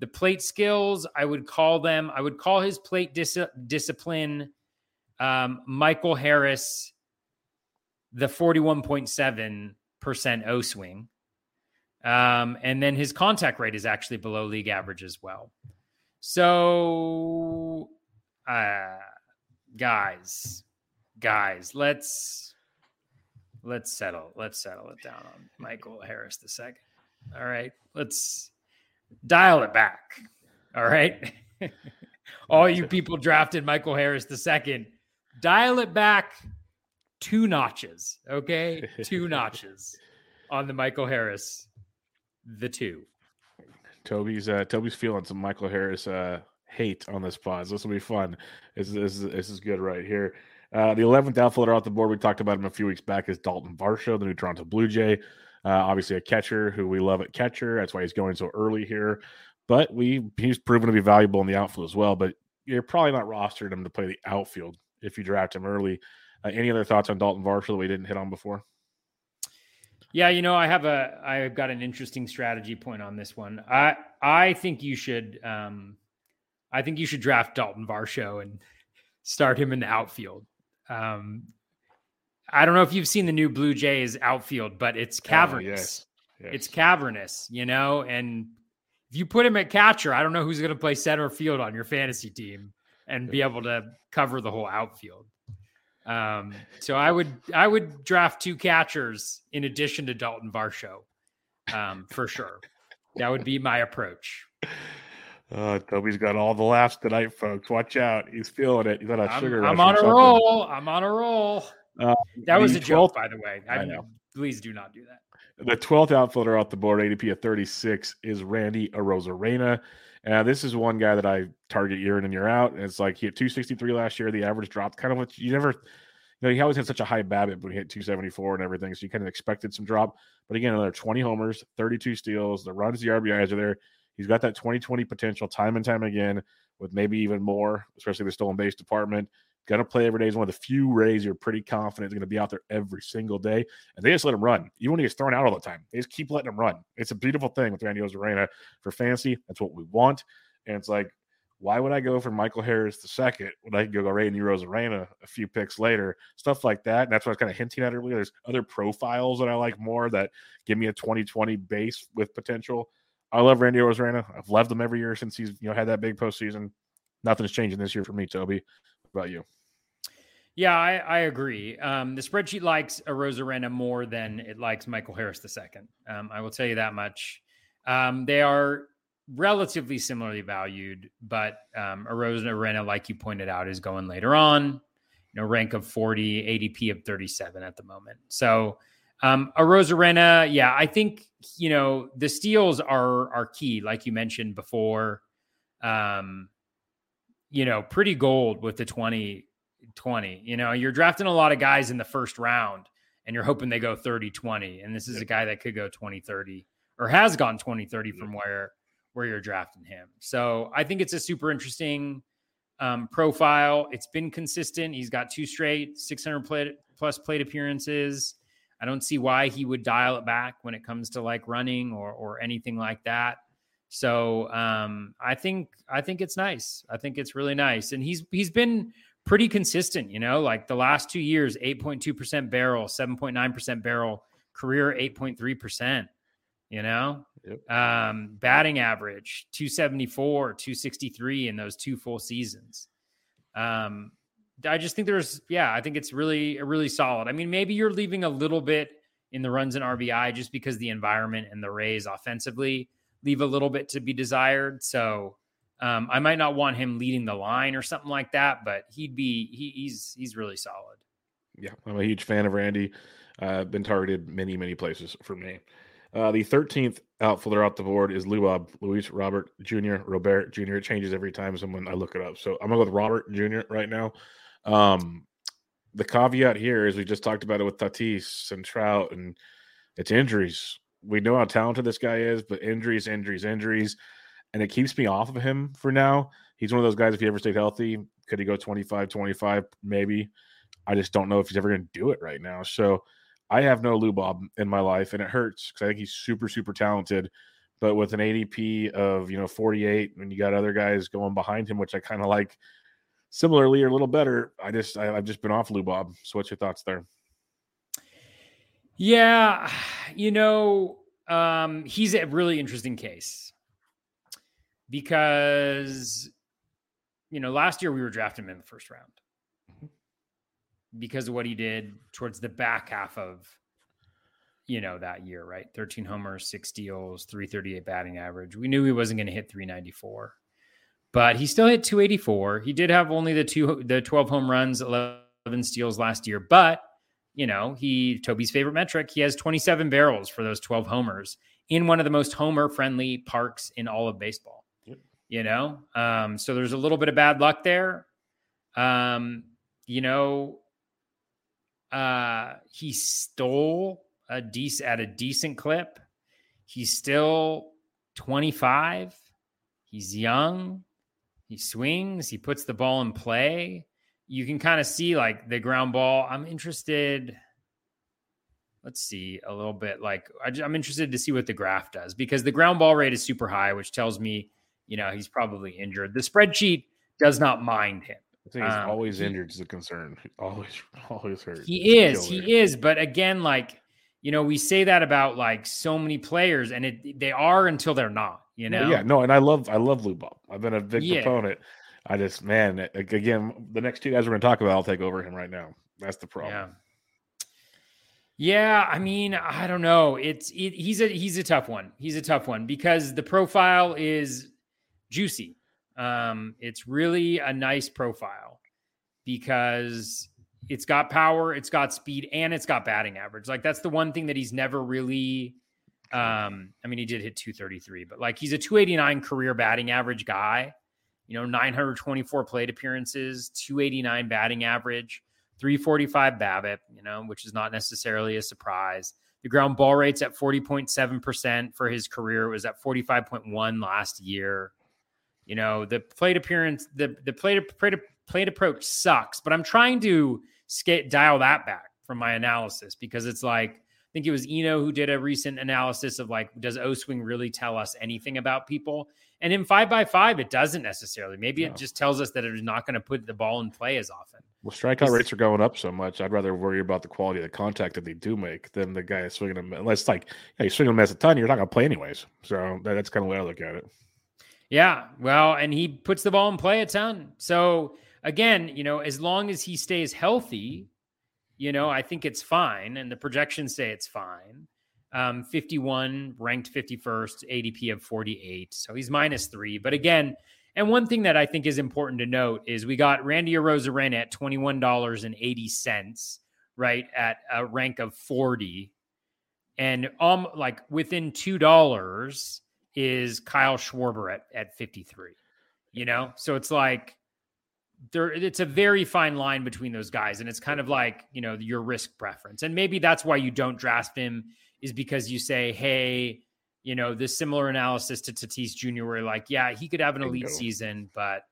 The plate skills, I would call them. I would call his plate dis- discipline. Um, Michael Harris, the 41.7% O swing. Um, and then his contact rate is actually below league average as well. So, uh, guys, guys, let's let's settle let's settle it down on Michael Harris the second. All right, let's dial it back. All right, all you people drafted Michael Harris the second, dial it back two notches. Okay, two notches on the Michael Harris, the two. Toby's uh, Toby's feeling some Michael Harris uh, hate on this pause. This will be fun. This, this, this is good right here. Uh, the 11th outfielder off the board, we talked about him a few weeks back, is Dalton Varsho, the new Toronto Blue Jay. Uh, obviously, a catcher who we love at catcher. That's why he's going so early here. But we he's proven to be valuable in the outfield as well. But you're probably not rostering him to play the outfield if you draft him early. Uh, any other thoughts on Dalton Varsho that we didn't hit on before? Yeah, you know, I have a I've got an interesting strategy point on this one. I I think you should um I think you should draft Dalton Varsho and start him in the outfield. Um I don't know if you've seen the new Blue Jays outfield, but it's cavernous. Oh, yes. Yes. It's cavernous, you know, and if you put him at catcher, I don't know who's going to play center field on your fantasy team and be able to cover the whole outfield. Um, so I would I would draft two catchers in addition to Dalton Varsho, um, for sure. That would be my approach. Uh, Toby's got all the laughs tonight, folks. Watch out. He's feeling it. He's on a sugar I'm, I'm on a roll. I'm on a roll. Uh, that was a 12th, joke, by the way. I, I know. Please do not do that. The 12th outfielder off the board, ADP of 36, is Randy Arozarena. Uh, this is one guy that I target year in and year out. And It's like he hit 263 last year. The average dropped kind of what you never, you know, he always had such a high BABIP when he hit 274 and everything. So you kind of expected some drop. But again, another 20 homers, 32 steals. The runs, the RBIs are there. He's got that 2020 potential time and time again, with maybe even more, especially the stolen base department. Going to play every day. He's one of the few Rays you're pretty confident is going to be out there every single day. And they just let him run. Even when he gets thrown out all the time, they just keep letting him run. It's a beautiful thing with Randy Arozarena for fantasy. That's what we want. And it's like, why would I go for Michael Harris the second when I can go, Randy Arozarena a few picks later? Stuff like that. And that's what I was kind of hinting at earlier. There's other profiles that I like more that give me a 2020 base with potential. I love Randy Arozarena. I've loved him every year since he's you know had that big postseason. Nothing's changing this year for me, Toby. What about you? Yeah, I, I agree. Um, the spreadsheet likes Arozarena more than it likes Michael Harris II. Um, I will tell you that much. Um, they are relatively similarly valued, but um, Arozarena, like you pointed out, is going later on. You know, rank of 40, ADP of 37 at the moment. So um, Arozarena, yeah, I think you know the steals are are key, like you mentioned before. Um, you know, pretty gold with the 20 20. You know, you're drafting a lot of guys in the first round and you're hoping they go 30 20. And this is a guy that could go 20 30 or has gone 20 30 from where where you're drafting him. So I think it's a super interesting um, profile. It's been consistent. He's got two straight 600 plate, plus plate appearances. I don't see why he would dial it back when it comes to like running or or anything like that. So um, I think I think it's nice. I think it's really nice, and he's he's been pretty consistent, you know, like the last two years, 8.2% barrel, 7.9% barrel, career 8.3%, you know, yep. um, batting average 274, 263 in those two full seasons. Um, I just think there's, yeah, I think it's really, really solid. I mean, maybe you're leaving a little bit in the runs and RBI just because the environment and the Rays offensively leave a little bit to be desired. So, um, I might not want him leading the line or something like that, but he'd be he, he's he's really solid. Yeah, I'm a huge fan of Randy. Uh, been targeted many many places for me. Uh, the 13th outfielder off the board is Luob, Luis Robert Jr., Robert Jr. It changes every time someone I look it up. So I'm going to go with Robert Jr. right now. Um, the caveat here is we just talked about it with Tatis and Trout, and it's injuries. We know how talented this guy is, but injuries, injuries, injuries. And it keeps me off of him for now. He's one of those guys, if he ever stayed healthy, could he go 25 25? Maybe. I just don't know if he's ever going to do it right now. So I have no Lou Bob in my life, and it hurts because I think he's super, super talented. But with an ADP of you know 48, and you got other guys going behind him, which I kind of like similarly or a little better, I just I, have just been off Lou Bob. So what's your thoughts there? Yeah, you know, um, he's a really interesting case because you know last year we were drafting him in the first round mm-hmm. because of what he did towards the back half of you know that year, right? 13 homers, six steals, 338 batting average. We knew he wasn't going to hit 394. But he still hit 284. He did have only the two the 12 home runs, 11 steals last year, but you know, he Toby's favorite metric, he has 27 barrels for those 12 homers in one of the most homer friendly parks in all of baseball. You know, um, so there's a little bit of bad luck there. Um, you know, uh, he stole a decent at a decent clip. He's still 25. He's young. He swings. He puts the ball in play. You can kind of see like the ground ball. I'm interested. Let's see a little bit. Like I, I'm interested to see what the graph does because the ground ball rate is super high, which tells me, you know, he's probably injured. The spreadsheet does not mind him. I think he's um, always injured is a concern. Always, always hurt. He is. He is. But again, like you know, we say that about like so many players, and it they are until they're not. You know. Yeah. No, and I love I love Lou Bob. I've been a big yeah. proponent. I just man, again, the next two guys we're going to talk about, I'll take over him right now. That's the problem. Yeah. Yeah, I mean, I don't know. It's it, he's a he's a tough one. He's a tough one because the profile is juicy. Um, it's really a nice profile because it's got power, it's got speed, and it's got batting average. Like that's the one thing that he's never really. Um, I mean, he did hit 233, but like he's a 289 career batting average guy. You know, 924 plate appearances, 289 batting average, 345 BABIP. You know, which is not necessarily a surprise. The ground ball rate's at 40.7% for his career. It was at 45.1 last year. You know, the plate appearance, the the plate plate, plate approach sucks, but I'm trying to skate dial that back from my analysis because it's like I think it was Eno who did a recent analysis of like, does O swing really tell us anything about people? And in five by five, it doesn't necessarily. Maybe no. it just tells us that it is not going to put the ball in play as often. Well, strikeout rates are going up so much. I'd rather worry about the quality of the contact that they do make than the guy swinging them. Unless, like, yeah, you swing them as a ton, you're not going to play anyways. So that's kind of the way I look at it. Yeah, well, and he puts the ball in play a ton. So again, you know, as long as he stays healthy, you know, I think it's fine, and the projections say it's fine. Um, 51 ranked 51st, ADP of 48, so he's minus three. But again, and one thing that I think is important to note is we got Randy Arozarena at $21.80, right? At a rank of 40. And um like within two dollars is Kyle Schwarber at, at 53. You know, so it's like there it's a very fine line between those guys. And it's kind of like, you know, your risk preference. And maybe that's why you don't draft him, is because you say, hey, you know, this similar analysis to Tatis Jr., where like, yeah, he could have an elite season, but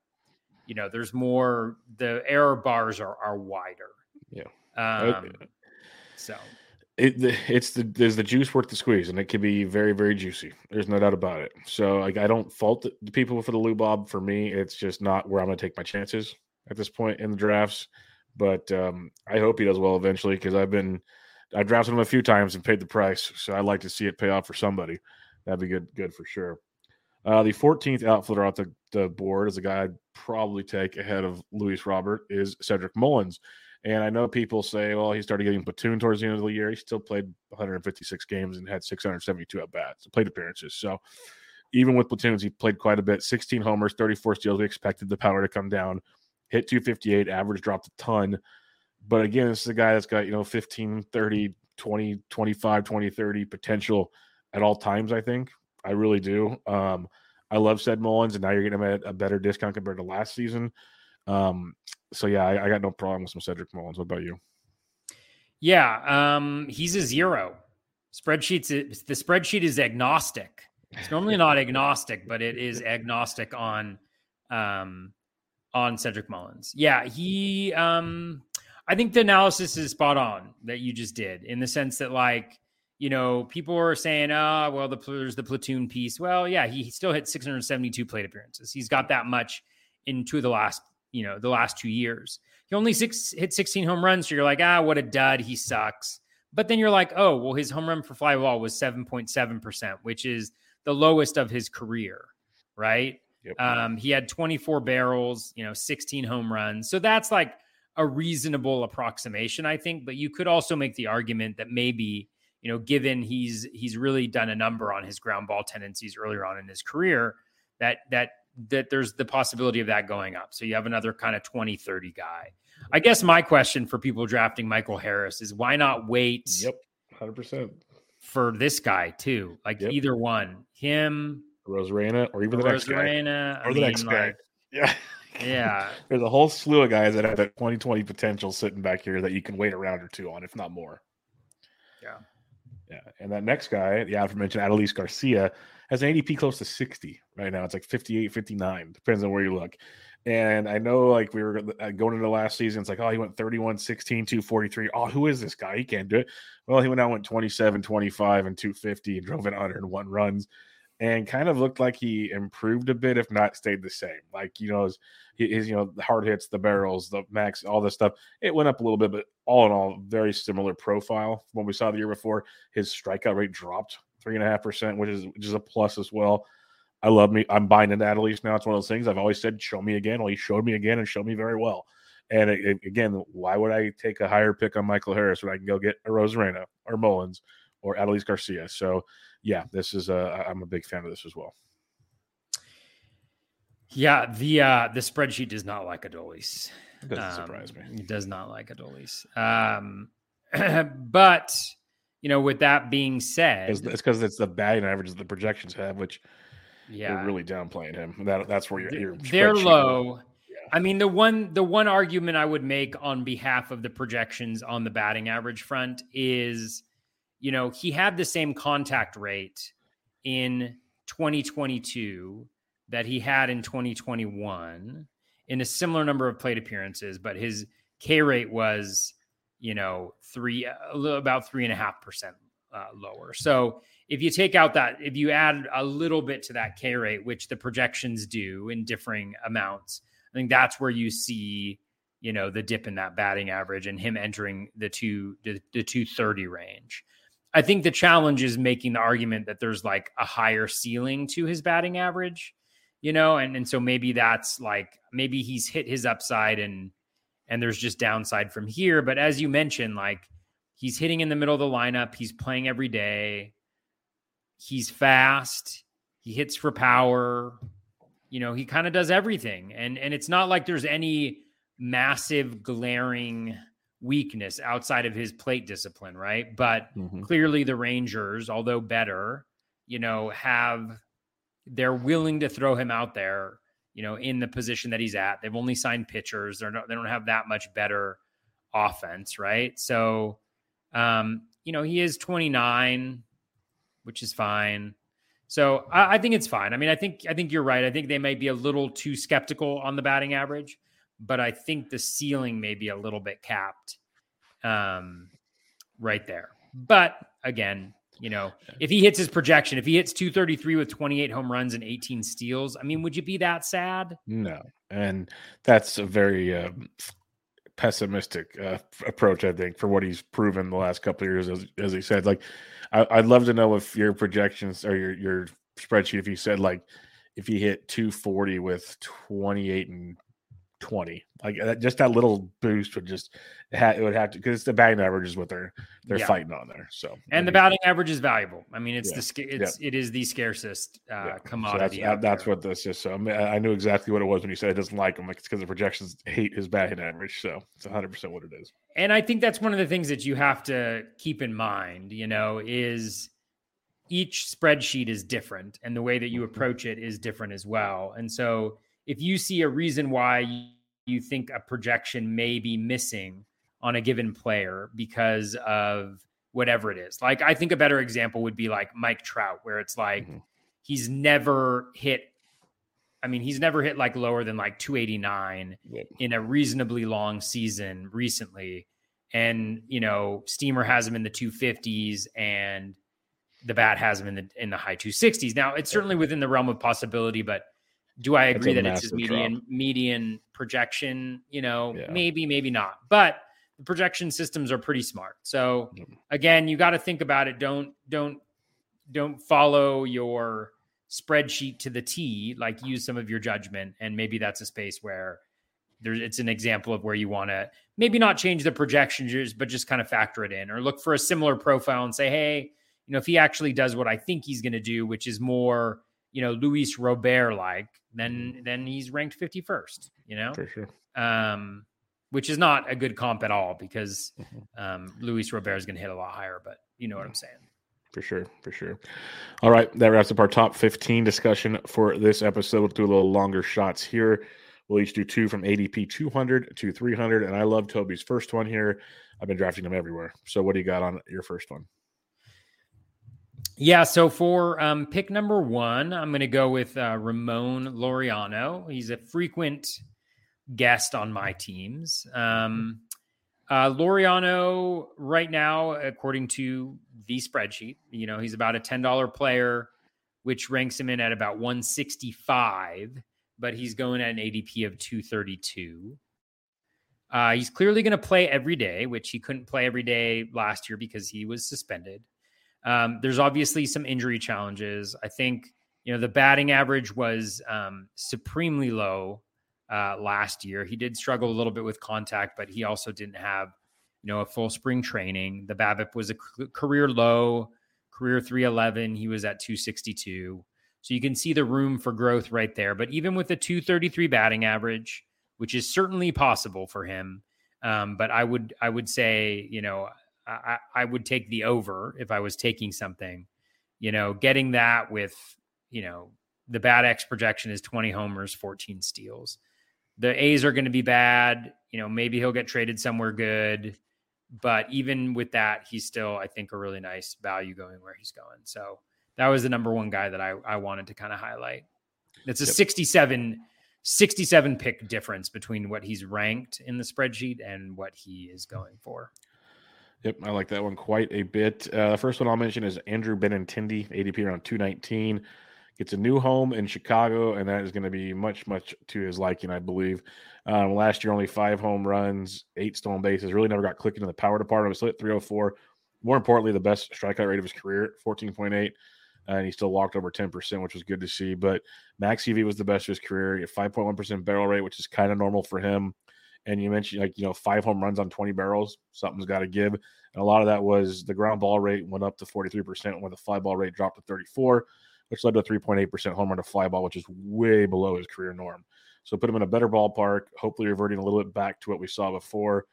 you know, there's more the error bars are are wider. Yeah. Um, so it, it's the there's the juice worth the squeeze, and it can be very very juicy. There's no doubt about it. So like I don't fault the people for the Lou Bob. For me, it's just not where I'm going to take my chances at this point in the drafts. But um, I hope he does well eventually because I've been I drafted him a few times and paid the price. So I'd like to see it pay off for somebody. That'd be good good for sure. Uh, the 14th outfielder off the, the board is a guy I'd probably take ahead of Luis Robert is Cedric Mullins. And I know people say, well, he started getting platoon towards the end of the year. He still played 156 games and had 672 at bats, plate appearances. So even with platoons, he played quite a bit 16 homers, 34 steals. We expected the power to come down, hit 258, average dropped a ton. But again, this is a guy that's got, you know, 15, 30, 20, 25, 20, 30 potential at all times. I think I really do. Um, I love Ced Mullins, and now you're getting him at a better discount compared to last season. Um, so yeah, I, I got no problem with some Cedric Mullins. What about you? Yeah, um, he's a zero. Spreadsheets. The spreadsheet is agnostic. It's normally not agnostic, but it is agnostic on um, on Cedric Mullins. Yeah, he. Um, I think the analysis is spot on that you just did in the sense that like you know, people are saying, oh, well, the, there's the platoon piece. Well, yeah, he still hit 672 plate appearances. He's got that much in two of the last, you know, the last two years. He only six hit 16 home runs. So you're like, ah, what a dud. He sucks. But then you're like, oh, well, his home run for fly ball was 7.7%, which is the lowest of his career, right? Yep. Um, he had 24 barrels, you know, 16 home runs. So that's like a reasonable approximation, I think. But you could also make the argument that maybe you know, given he's he's really done a number on his ground ball tendencies earlier on in his career, that that that there's the possibility of that going up. So you have another kind of 20, 30 guy. I guess my question for people drafting Michael Harris is why not wait? Yep, 100%. For this guy too. Like yep. either one, him, Arozarena, or even the next guy. Or I the mean, next guy. Like, yeah. Yeah. There's a whole slew of guys that have that 2020 potential sitting back here that you can wait a round or two on, if not more. Yeah. Yeah. And that next guy, the aforementioned Adolis Garcia, has an ADP close to 60 right now. It's like 58, 59, depends on where you look. And I know, like, we were uh, going into last season, it's like, oh, he went 31, 16, 243. Oh, who is this guy? He can't do it. Well, he went out, went 27, 25, and 250 and drove in 101 runs and kind of looked like he improved a bit, if not stayed the same. Like, you know, his, his, you know, the hard hits, the barrels, the max, all this stuff, it went up a little bit, but all in all, very similar profile what we saw the year before. His strikeout rate dropped three and a half percent, which is which is a plus as well. I love me. I'm buying into that at least now. It's one of those things I've always said, show me again. Well, he showed me again and showed me very well. And it, it, again, why would I take a higher pick on Michael Harris when I can go get Arozarena or Mullins or Adolis Garcia? So yeah, this is a I'm a big fan of this as well. Yeah, the uh the spreadsheet does not like Adolis. It doesn't um, surprise me. It does not like Adolis. Um but you know, with that being said, it's because it's the batting averages that the projections have, which yeah, are really downplaying him. That that's where you're. They're low. Yeah. I mean, the one the one argument I would make on behalf of the projections on the batting average front is you know, he had the same contact rate in 2022 that he had in 2021 in a similar number of plate appearances, but his K rate was, you know, three, about three and a half percent uh, lower. So if you take out that, if you add a little bit to that K rate, which the projections do in differing amounts, I think that's where you see, you know, the dip in that batting average and him entering the two, the, the 230 range. I think the challenge is making the argument that there's like a higher ceiling to his batting average, you know, and and so maybe that's like maybe he's hit his upside and and there's just downside from here. But as you mentioned, like he's hitting in the middle of the lineup, he's playing every day, he's fast, he hits for power, you know, he kind of does everything, and and it's not like there's any massive glaring weakness outside of his plate discipline, right? But mm-hmm. clearly the Rangers, although better, you know, have they're willing to throw him out there, you know, in the position that he's at. They've only signed pitchers. They're not they don't have that much better offense, right? So um, you know, he is 29, which is fine. So I, I think it's fine. I mean, I think I think you're right. I think they might be a little too skeptical on the batting average but I think the ceiling may be a little bit capped um, right there. But again, you know, if he hits his projection, if he hits 233 with 28 home runs and 18 steals, I mean, would you be that sad? No. And that's a very uh, pessimistic uh, approach, I think, for what he's proven the last couple years. As, as he said, like, I, would love to know if your projections or your, your spreadsheet, if you said, like, if he hit 240 with 28 and 20 like uh, just that little boost would just it would have to because the batting average is what they're they're yeah. fighting on there so and I mean, the batting average is valuable i mean it's yeah. the it's yeah. it is the scarcest uh commodity so that's, that's what this is so I, mean, I knew exactly what it was when you said it doesn't like him like it's because the projections hate his batting average so it's 100 percent what it is and i think that's one of the things that you have to keep in mind you know is each spreadsheet is different and the way that you mm-hmm. approach it is different as well. And so if you see a reason why you think a projection may be missing on a given player because of whatever it is. Like I think a better example would be like Mike Trout where it's like mm-hmm. he's never hit I mean, he's never hit like lower than like 289 yep. in a reasonably long season recently. And, you know, Steamer has him in the 250s and the bat has him in the in the high 260s. Now, it's certainly within the realm of possibility, but do I agree that it's his median drop. median projection? You know, yeah. maybe, maybe not. But the projection systems are pretty smart. So again, you got to think about it. Don't don't don't follow your spreadsheet to the T, like use some of your judgment. And maybe that's a space where there's it's an example of where you want to maybe not change the projections, but just kind of factor it in or look for a similar profile and say, hey, you know, if he actually does what I think he's going to do, which is more, you know, Luis Robert like, then then he's ranked 51st, you know? For sure. Um, which is not a good comp at all because mm-hmm. um, Luis Robert is going to hit a lot higher, but you know what I'm saying for sure, for sure. All right, that wraps up our top 15 discussion for this episode. We'll do a little longer shots here. We'll each do two from ADP 200 to 300. And I love Toby's first one here. I've been drafting them everywhere. So, what do you got on your first one? Yeah, so for um, pick number one, I'm going to go with uh, Ramon Laureano. He's a frequent guest on my teams. Um, uh, Laureano, right now, according to the spreadsheet, you know, he's about a $10 player, which ranks him in at about 165, but he's going at an ADP of 232. Uh, he's clearly going to play every day, which he couldn't play every day last year because he was suspended. Um, there's obviously some injury challenges. I think, you know, the batting average was um, supremely low uh, last year. He did struggle a little bit with contact, but he also didn't have, you know, a full spring training. The BABIP was a career low, career 311. He was at 262. So you can see the room for growth right there. But even with a 233 batting average, which is certainly possible for him, um, but I would I would say, you know, I, I would take the over if I was taking something. You know, getting that with, you know, the bat X projection is 20 homers, 14 steals the A's are going to be bad. You know, maybe he'll get traded somewhere good. But even with that, he's still, I think, a really nice value going where he's going. So that was the number one guy that I, I wanted to kind of highlight. It's a yep. 67, 67 pick difference between what he's ranked in the spreadsheet and what he is going for. Yep, I like that one quite a bit. Uh, the first one I'll mention is Andrew Benintendi, ADP around 219 gets a new home in Chicago, and that is going to be much, much to his liking, I believe. Um, last year, only five home runs, eight stolen bases. Really never got clicking in the power department. Was hit 304. More importantly, the best strikeout rate of his career, 14.8. Uh, and he still walked over 10%, which was good to see. But Max EV was the best of his career. He had 5.1% barrel rate, which is kind of normal for him. And you mentioned like, you know, five home runs on 20 barrels. Something's got to give. And a lot of that was the ground ball rate went up to 43%, when the fly ball rate dropped to 34 which led to a 3.8% home run to fly ball, which is way below his career norm. So put him in a better ballpark, hopefully reverting a little bit back to what we saw before.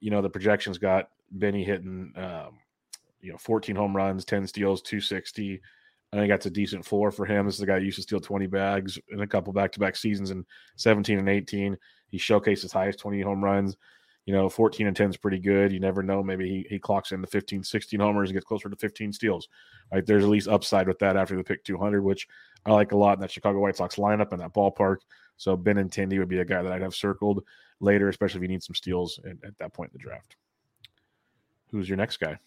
You know, the projections got Benny hitting, um, you know, 14 home runs, 10 steals, 260. I think that's a decent floor for him. This is a guy who used to steal 20 bags in a couple back to back seasons in 17 and 18. He showcased his highest 20 home runs you know, 14 and 10 is pretty good. You never know. Maybe he, he clocks in the 15, 16 homers and gets closer to 15 steals. Right. There's at least upside with that after the pick 200, which I like a lot in that Chicago White Sox lineup and that ballpark. So Benintendi would be a guy that I'd have circled later, especially if you need some steals at, at that point in the draft. Who's your next guy?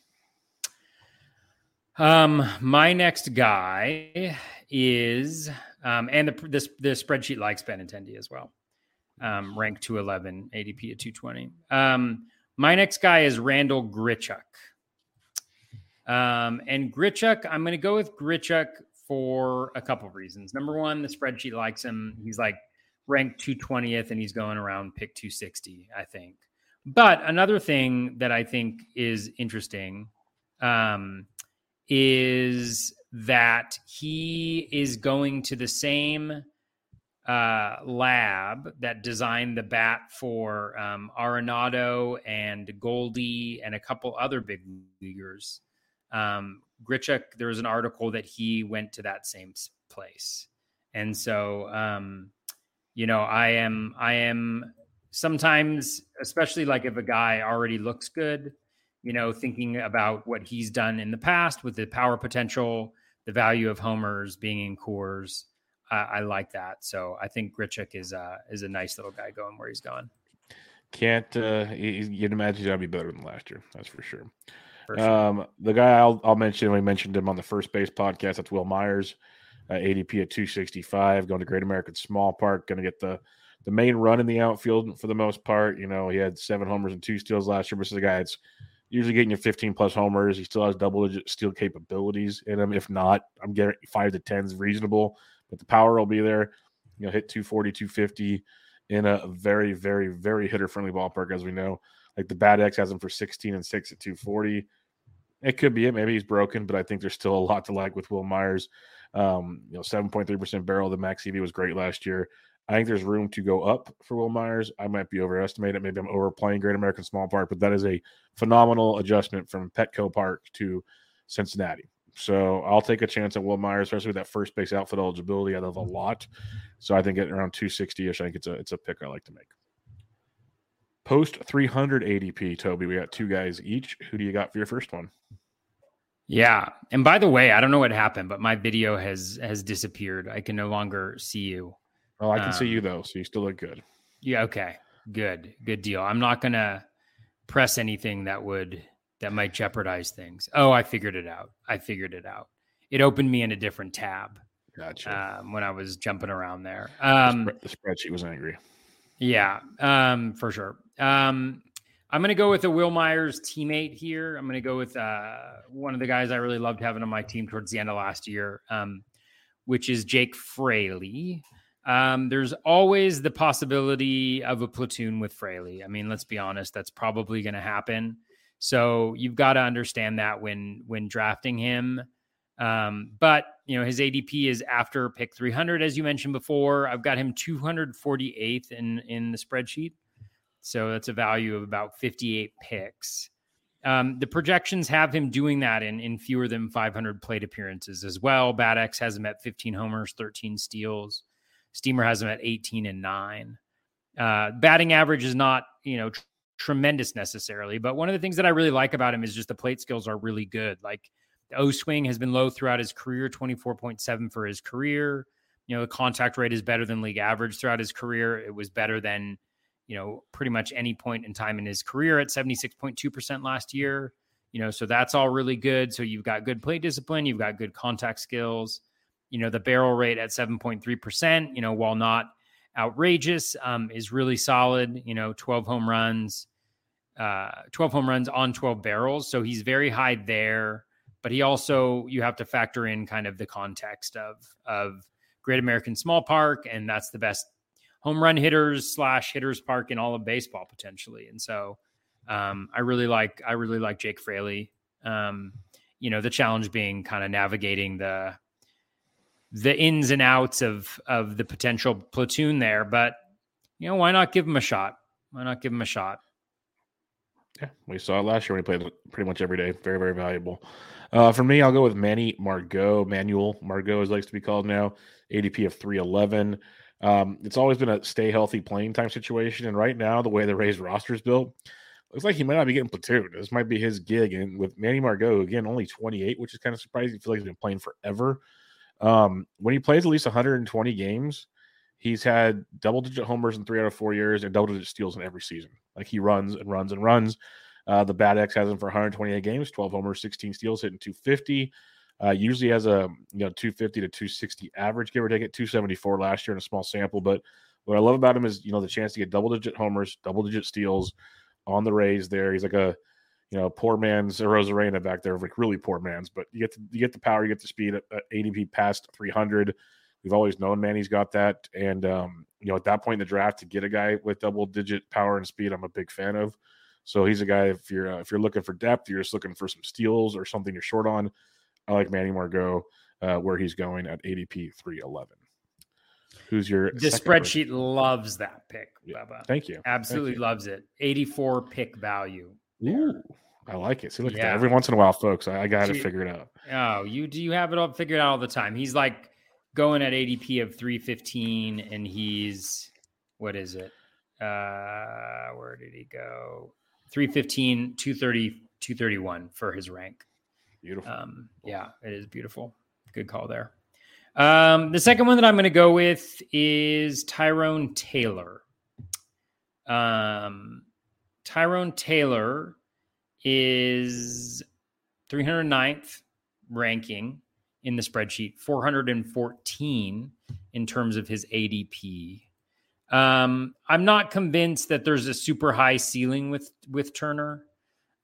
Um, my next guy is, um, and the this the spreadsheet likes Benintendi as well um, ranked 211, ADP at 220. Um, my next guy is Randall Grichuk. Um, and Grichuk, I'm going to go with Grichuk for a couple of reasons. Number one, the spreadsheet likes him. He's like ranked 220th and he's going around pick 260, I think. But another thing that I think is interesting um, is that he is going to the same uh, lab that designed the bat for um, Arenado and Goldie and a couple other big leaguers. um, Grichuk, there was an article that he went to that same place. And so, um, you know, I am, I am sometimes, especially like if a guy already looks good, you know, thinking about what he's done in the past with the power potential, the value of homers being in Coors. I, I like that. So I think Grichuk is a, is a nice little guy going where he's going. Can't uh, you'd imagine he's gonna be better than last year. That's for sure. For sure. Um, the guy I'll, I'll mention, we mentioned him on the first base podcast. That's Wil Myers, uh, ADP at 265, going to Great American Small Park, going to get the the main run in the outfield for the most part. You know, he had seven homers and two steals last year, this is a guy that's usually getting you 15 plus homers. He still has double digit steal capabilities in him. If not, I'm getting five to 10 is reasonable, but the power will be there. You know, hit 240, 250 in a very, very, very hitter friendly ballpark, as we know. Like the Bat X has him for 16 and 6 at 240. It could be it. Maybe he's broken, but I think there's still a lot to like with Wil Myers. Um, you know, 7.3% barrel. The max EV was great last year. I think there's room to go up for Wil Myers. I might be overestimated. Maybe I'm overplaying Great American Small Park, but that is a phenomenal adjustment from Petco Park to Cincinnati. So I'll take a chance at Wil Myers, especially with that first base outfit eligibility. I love a lot. So I think at around 260 ish, I think it's a it's a pick I like to make. Post 300 ADP, Toby. We got two guys each. Who do you got for your first one? Yeah. And by the way, I don't know what happened, but my video has has disappeared. I can no longer see you. Oh, I can um, see you though, so you still look good. Yeah, okay. Good. Good deal. I'm not gonna press anything that would that might jeopardize things. Oh, I figured it out. I figured it out. It opened me in a different tab. Gotcha. Um, when I was jumping around there. Um, the, spreadsheet was angry. Yeah, um, for sure. Um, I'm going to go with a Wil Myers teammate here. I'm going to go with uh, one of the guys I really loved having on my team towards the end of last year, um, which is Jake Fraley. Um, there's always the possibility of a platoon with Fraley. I mean, let's be honest, that's probably going to happen. So you've got to understand that when when drafting him. Um, but you know his ADP is after pick 300, as you mentioned before. I've got him 248th in in the spreadsheet, so that's a value of about 58 picks. Um, the projections have him doing that in in fewer than 500 plate appearances as well. Bat X has him at 15 homers, 13 steals. Steamer has him at 18 and nine. Uh, batting average is not you know tremendous necessarily, but one of the things that I really like about him is just the plate skills are really good. Like the O swing has been low throughout his career, 24.7 for his career. You know, the contact rate is better than league average throughout his career. It was better than, you know, pretty much any point in time in his career at 76.2% last year. You know, so that's all really good. So you've got good plate discipline, you've got good contact skills. You know, the barrel rate at 7.3%, you know, while not outrageous, um, is really solid. You know, 12 home runs, uh, 12 home runs on 12 barrels. So he's very high there but he also you have to factor in kind of the context of of Great American Small Park, and that's the best home run hitters slash hitters park in all of baseball potentially. And so um, I really like I really like Jake Fraley. Um, you know, the challenge being kind of navigating the the ins and outs of of the potential platoon there, but you know, why not give him a shot? Why not give him a shot? Yeah, we saw it last year when he played pretty much every day. Very, very valuable. Uh, for me, I'll go with Manny Margot, Manuel Margot, as likes to be called now, ADP of 311. Um, it's always been a stay healthy playing time situation. And right now, the way the Rays roster is built, looks like he might not be getting platoon. This might be his gig. And with Manny Margot, again, only 28, which is kind of surprising. I feel like he's been playing forever. Um, when he plays at least 120 games, he's had double digit homers in three out of four years and double digit steals in every season. Like he runs and runs and runs. Uh, the Bat X has him for 128 games, 12 homers, 16 steals, hitting 250. Uh, usually has a you know 250 to 260 average, give or take it 274 last year in a small sample. But what I love about him is you know the chance to get double digit homers, double digit steals on the Rays. There, he's like a you know poor man's Arozarena back there, like really poor man's. But you get the, you get the power, you get the speed. At, at ADP past 300. We've always known Manny's got that, and um, you know at that point in the draft to get a guy with double digit power and speed, I'm a big fan of. So he's a guy if you're uh, if you're looking for depth, you're just looking for some steals or something you're short on. I like Manny Margot uh, where he's going at ADP 311. Who's your the spreadsheet person? loves that pick, yeah. Thank you. Absolutely Thank you. loves it. 84 pick value. Ooh, I like it. See, look yeah. at that. Every once in a while, folks, I, I got to figure it out. Oh, you do you have it all figured out all the time? He's like going at ADP of 315, and he's what is it? Uh, where did he go? 315, 230, 231 for his rank. Beautiful. Um, yeah, it is beautiful. Good call there. Um, the second one that I'm going to go with is Tyrone Taylor. Um, Tyrone Taylor is 309th ranking in the spreadsheet, 414 in terms of his ADP. Um, I'm not convinced that there's a super high ceiling with with Turner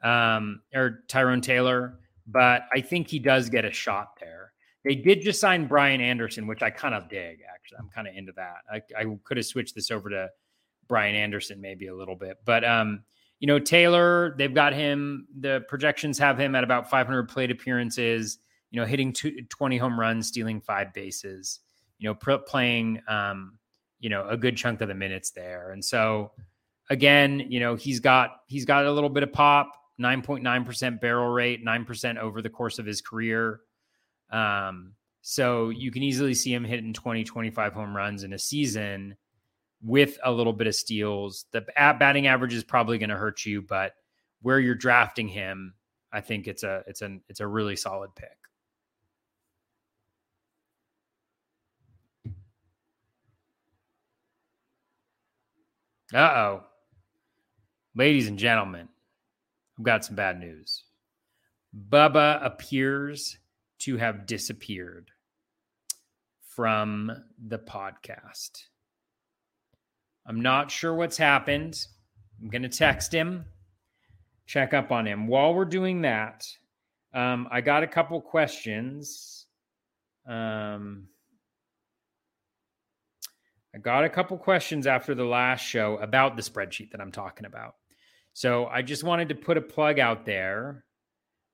um, or Tyrone Taylor, but I think he does get a shot there. They did just sign Brian Anderson, which I kind of dig. Actually, I'm kind of into that. I, I could have switched this over to Brian Anderson maybe a little bit, but um, you know Taylor, they've got him. The projections have him at about 500 plate appearances. You know, hitting two, 20 home runs, stealing five bases. You know, pr- playing um, you know a good chunk of the minutes there, and so again, you know he's got he's got a little bit of pop. 9.9% barrel rate, 9% over the course of his career. Um, so you can easily see him hitting 20, 25 home runs in a season with a little bit of steals. The batting average is probably going to hurt you, but where you're drafting him, I think it's a it's an it's a really solid pick. Uh oh. Ladies and gentlemen, I've got some bad news. Bubba appears to have disappeared from the podcast. I'm not sure what's happened. I'm going to text him, check up on him. While we're doing that, um, I got a couple questions. Um, I got a couple questions after the last show about the spreadsheet that I'm talking about. So I just wanted to put a plug out there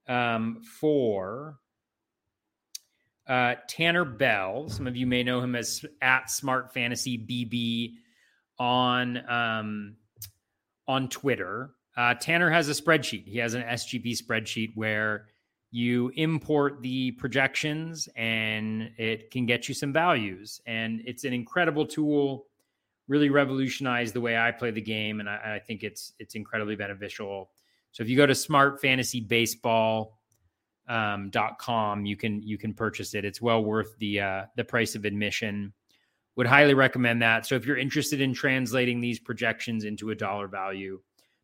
um, for uh, Tanner Bell. Some of you may know him as at Smart Fantasy BB on um, on Twitter. Uh, Tanner has a spreadsheet. He has an SGP spreadsheet where you import the projections and it can get you some values. And it's an incredible tool really revolutionized the way I play the game, and I, I think it's it's incredibly beneficial. So if you go to smartfantasybaseball.com, um, .com, you can you can purchase it. It's well worth the uh, the price of admission. Would highly recommend that. So if you're interested in translating these projections into a dollar value,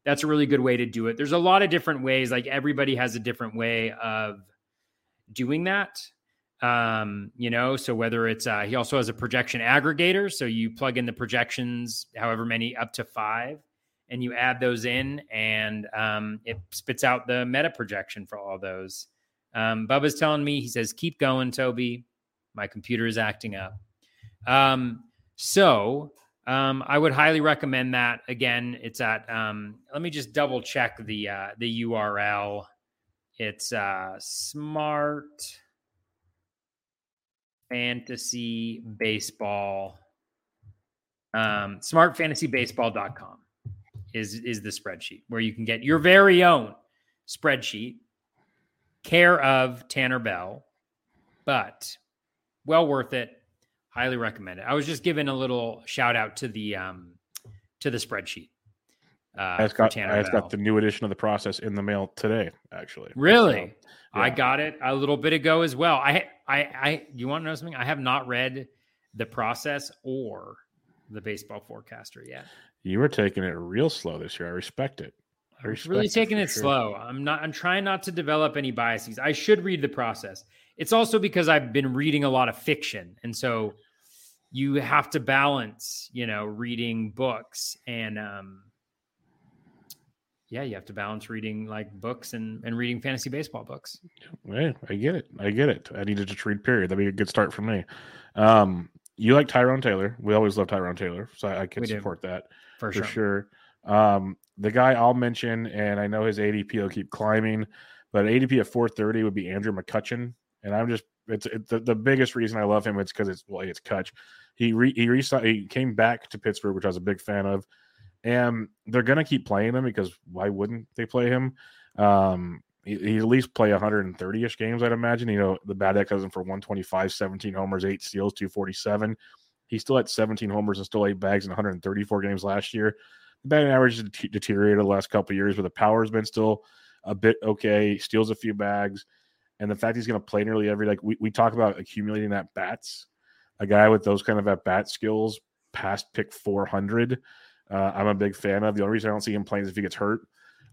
that's a really good way to do it. There's a lot of different ways. Like everybody has a different way of doing that. Um, you know, so whether it's uh, he also has a projection aggregator, so you plug in the projections, however many up to five, and you add those in, and um, it spits out the meta projection for all those. Um, Bubba's telling me he says, "Keep going, Toby. My computer is acting up." Um, so um, I would highly recommend that. Again, it's at. Um, let me just double check the uh, the URL. It's uh, smart fantasy baseball. Um, smartfantasybaseball.com is is the spreadsheet where you can get your very own spreadsheet care of Tanner Bell, but well worth it. Highly recommend it. I was just giving a little shout out to the um to the spreadsheet. Uh, I just got I just got the new edition of the process in the mail today. Actually, really, so, yeah. I got it a little bit ago as well. I I I you want to know something? I have not read the process or the baseball forecaster yet. You were taking it real slow this year. I respect it. I respect really taking it, it sure. slow. I'm not. I'm trying not to develop any biases. I should read the process. It's also because I've been reading a lot of fiction, and so you have to balance, you know, reading books and um, yeah, you have to balance reading like books and, and reading fantasy baseball books. Yeah, I get it. I get it. I needed to read period. That'd be a good start for me. Um, you like Tyrone Taylor. We always love Tyrone Taylor. So I, I can we support do. that for, for sure. sure. Um, the guy I'll mention, and I know his ADP will keep climbing, but ADP at 430 would be Andrew McCutchen. And I'm just, it's, the, the biggest reason I love him. It's because it's, well, it's Kutch. He re, he, re, he came back to Pittsburgh, which I was a big fan of and they're to keep playing him because why wouldn't they play him? Um, he, he at least play 130 ish games, I'd imagine. You know, the Bat has him for 125, 17 homers, eight steals, 247. He still had 17 homers and still eight bags in 134 games last year. The batting average has deteriorated the last couple years, but the power's been still a bit okay. Steals a few bags, and the fact he's going to play nearly every like we, we talk about accumulating that bats. A guy with those kind of at bat skills, past pick 400. Uh, I'm a big fan of. The only reason I don't see him playing is if he gets hurt,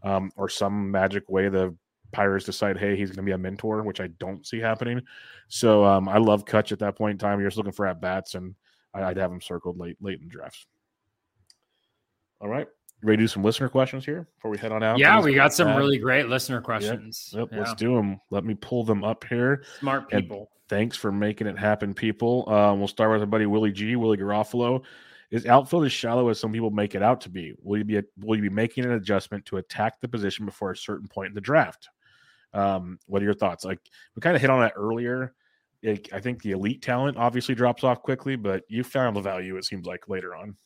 um, or some magic way the Pirates decide, hey, he's going to be a mentor, which I don't see happening. So um, I love Kutch at that point in time. You're just looking for at bats, and I'd have him circled late late in drafts. All right. Ready to do some listener questions here before we head on out? Yeah, we got some that. really great listener questions. Yep, yep yeah. let's do them. Let me pull them up here. Smart people. And thanks for making it happen, people. Um, we'll start with our buddy Willie G, Willie Garofalo. Is outfield as shallow as some people make it out to be? Will you be will you be making an adjustment to attack the position before a certain point in the draft? Um, what are your thoughts? Like we kind of hit on that earlier. It, I think the elite talent obviously drops off quickly, but you found the value. It seems like later on.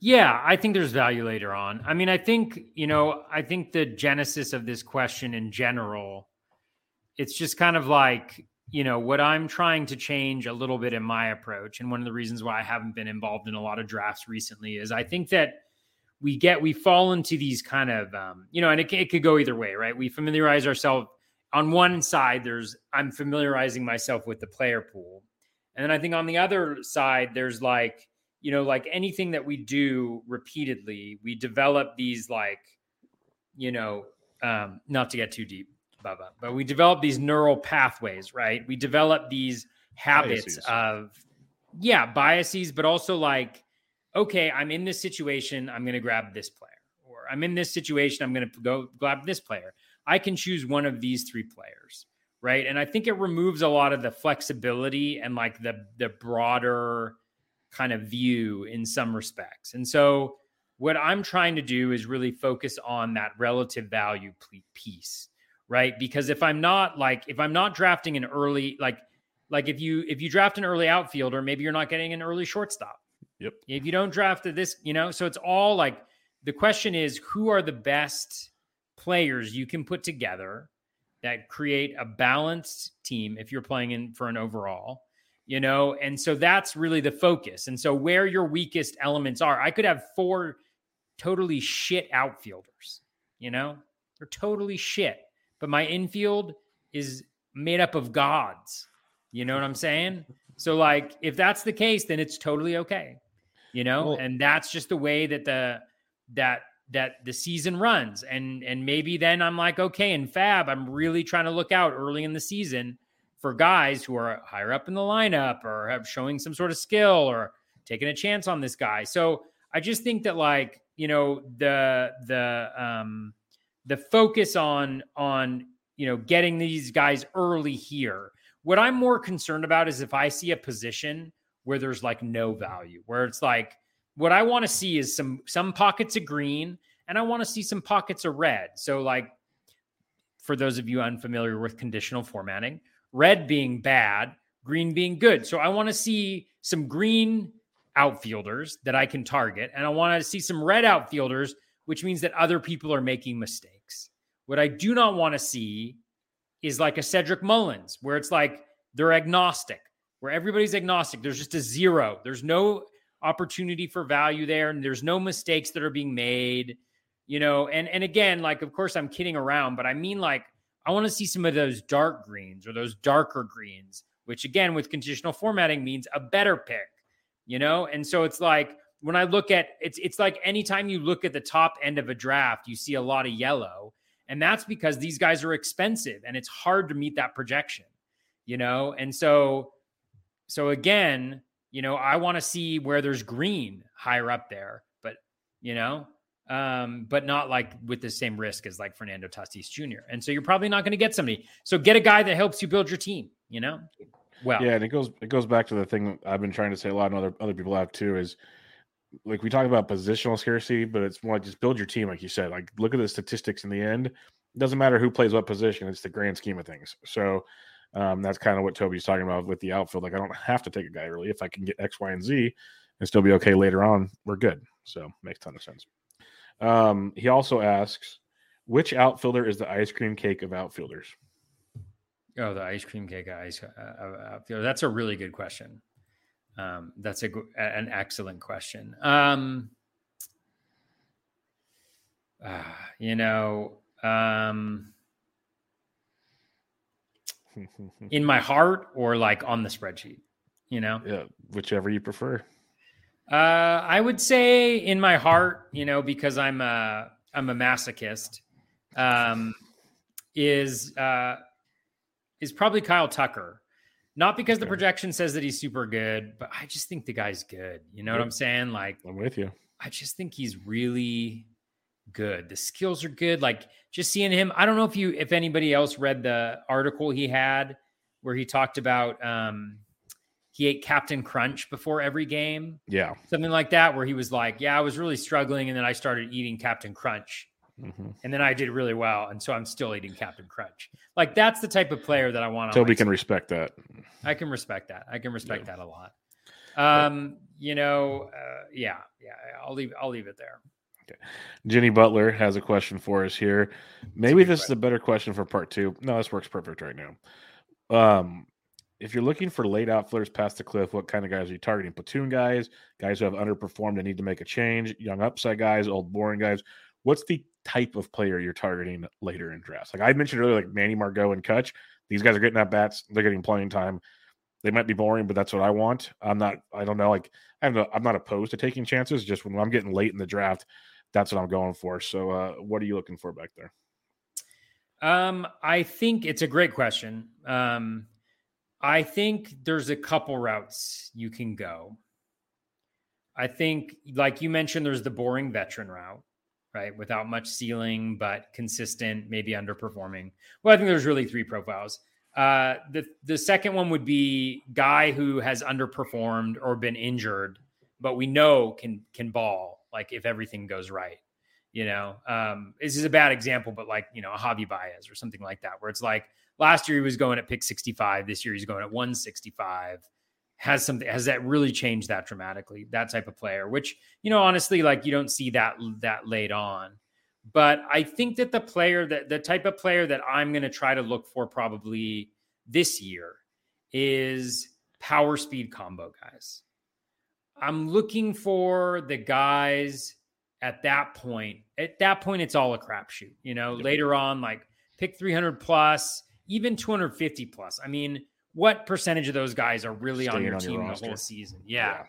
Yeah, I think there's value later on. I mean, I think, you know, I think the genesis of this question in general, it's just kind of like, you know, what I'm trying to change a little bit in my approach. And one of the reasons why I haven't been involved in a lot of drafts recently is I think that we get, we fall into these kind of, um, you know, and it, it could go either way, right? We familiarize ourselves on one side, there's, I'm familiarizing myself with the player pool. And then I think on the other side, there's like, you know, like anything that we do repeatedly, we develop these like, you know, um, not to get too deep, Bubba, but we develop these neural pathways, right? We develop these habits biases. of, yeah, biases, but also like, okay, I'm in this situation, I'm going to grab this player, or I'm in this situation, I'm going to go grab this player. I can choose one of these three players, right? And I think it removes a lot of the flexibility and like the the broader kind of view in some respects. And so what I'm trying to do is really focus on that relative value piece, right? Because if I'm not like if I'm not drafting an early like like if you if you draft an early outfielder, maybe you're not getting an early shortstop. Yep. If you don't draft this, you know, so it's all like the question is who are the best players you can put together that create a balanced team if you're playing in for an overall you know? And so that's really the focus. And so where your weakest elements are i could have four totally shit outfielders you know? They're totally shit. But my infield is made up of gods. You know what i'm saying? So like if that's the case then it's totally okay you know? Well, and that's just the way that the that that the season runs. And and maybe then i'm like okay in FAAB i'm really trying to look out early in the season for guys who are higher up in the lineup or have showing some sort of skill or taking a chance on this guy. So I just think that like, you know, the the um the focus on on, you know, getting these guys early here. What I'm more concerned about is if I see a position where there's like no value, where it's like what I want to see is some some pockets of green and I want to see some pockets of red. So like for those of you unfamiliar with conditional formatting, red being bad, green being good. So I want to see some green outfielders that I can target, and I want to see some red outfielders, which means that other people are making mistakes. What I do not want to see is like a Cedric Mullins, where it's like they're agnostic, where everybody's agnostic. There's just a zero. There's no opportunity for value there, and there's no mistakes that are being made. You know, and and again, like of course I'm kidding around, but I mean like I want to see some of those dark greens or those darker greens, which again, with conditional formatting means a better pick, you know? And so it's like when I look at it's it's like anytime you look at the top end of a draft, you see a lot of yellow. And that's because these guys are expensive and it's hard to meet that projection, you know? And so so again, you know, I want to see where there's green higher up there, but you know, um, but not like with the same risk as like Fernando Tatis Jr. And so you're probably not going to get somebody. So get a guy that helps you build your team. You know, well, yeah, and it goes it goes back to the thing I've been trying to say a lot, and other other people have too. Is like we talk about positional scarcity, but it's more like just build your team, like you said. Like look at the statistics in the end. It doesn't matter who plays what position; it's the grand scheme of things. So um, that's kind of what Toby's talking about with the outfield. Like I don't have to take a guy early if I can get X, Y, and Z, and still be okay later on. We're good. So makes ton of sense. Um, he also asks, Which outfielder is the ice cream cake of outfielders? Oh, the ice cream cake ice uh, outfielder. That's a really good question. Um, that's a an excellent question. Um, uh, you know, um, in my heart or like on the spreadsheet, you know? Yeah, whichever you prefer. Uh, I would say in my heart, you know, because I'm a I'm a masochist. Um, is uh, is probably Kyle Tucker. Not because okay. the projection says that he's super good, but I just think the guy's good. You know what I'm saying? Like I'm with you. I just think he's really good. The skills are good. Like just seeing him. I don't know if you if anybody else read the article he had where he talked about um he ate Captain Crunch before every game. Yeah. Something like that, where he was like, Yeah, I was really struggling. And then I started eating Captain Crunch. Mm-hmm. And then I did really well. And so I'm still eating Captain Crunch. Like that's the type of player that I want. Toby can respect that. I can respect that. I can respect yeah. that a lot. Um, you know, uh, yeah, yeah. I'll leave. I'll leave it there. Okay. Jenny Butler has a question for us here. Maybe this question. is a better question for part two. No, this works perfect right now. Um, if you're looking for late outfielders past the cliff, what kind of guys are you targeting? Platoon guys, guys who have underperformed and need to make a change, young upside guys, old boring guys. What's the type of player you're targeting later in drafts? Like I mentioned earlier, like Manny Margot and Kutch. These guys are getting at bats. They're getting playing time. They might be boring, but that's what I want. I'm not. I don't know. Like I'm not. I'm not opposed to taking chances. Just when I'm getting late in the draft, that's what I'm going for. So, uh, what are you looking for back there? Um, I think it's a great question. Um, I think there's a couple routes you can go. I think, like you mentioned, there's the boring veteran route, right? Without much ceiling, but consistent, maybe underperforming. Well, I think there's really three profiles. Uh, the the second one would be guy who has underperformed or been injured, but we know can can ball like if everything goes right. You know, um, this is a bad example, but like you know, a Javi Baez or something like that, where it's like last year he was going at pick 65, this year he's going at 165. Has something has that really changed that dramatically? That type of player, which you know, honestly, like you don't see that that late on. But I think that the player that the type of player that I'm going to try to look for probably this year is power speed combo guys. I'm looking for the guys at that point. At that point, it's all a crapshoot. You know, later on, like pick 300 plus, even 250 plus. I mean, what percentage of those guys are really Staying on your on team your the whole season? Yeah. yeah.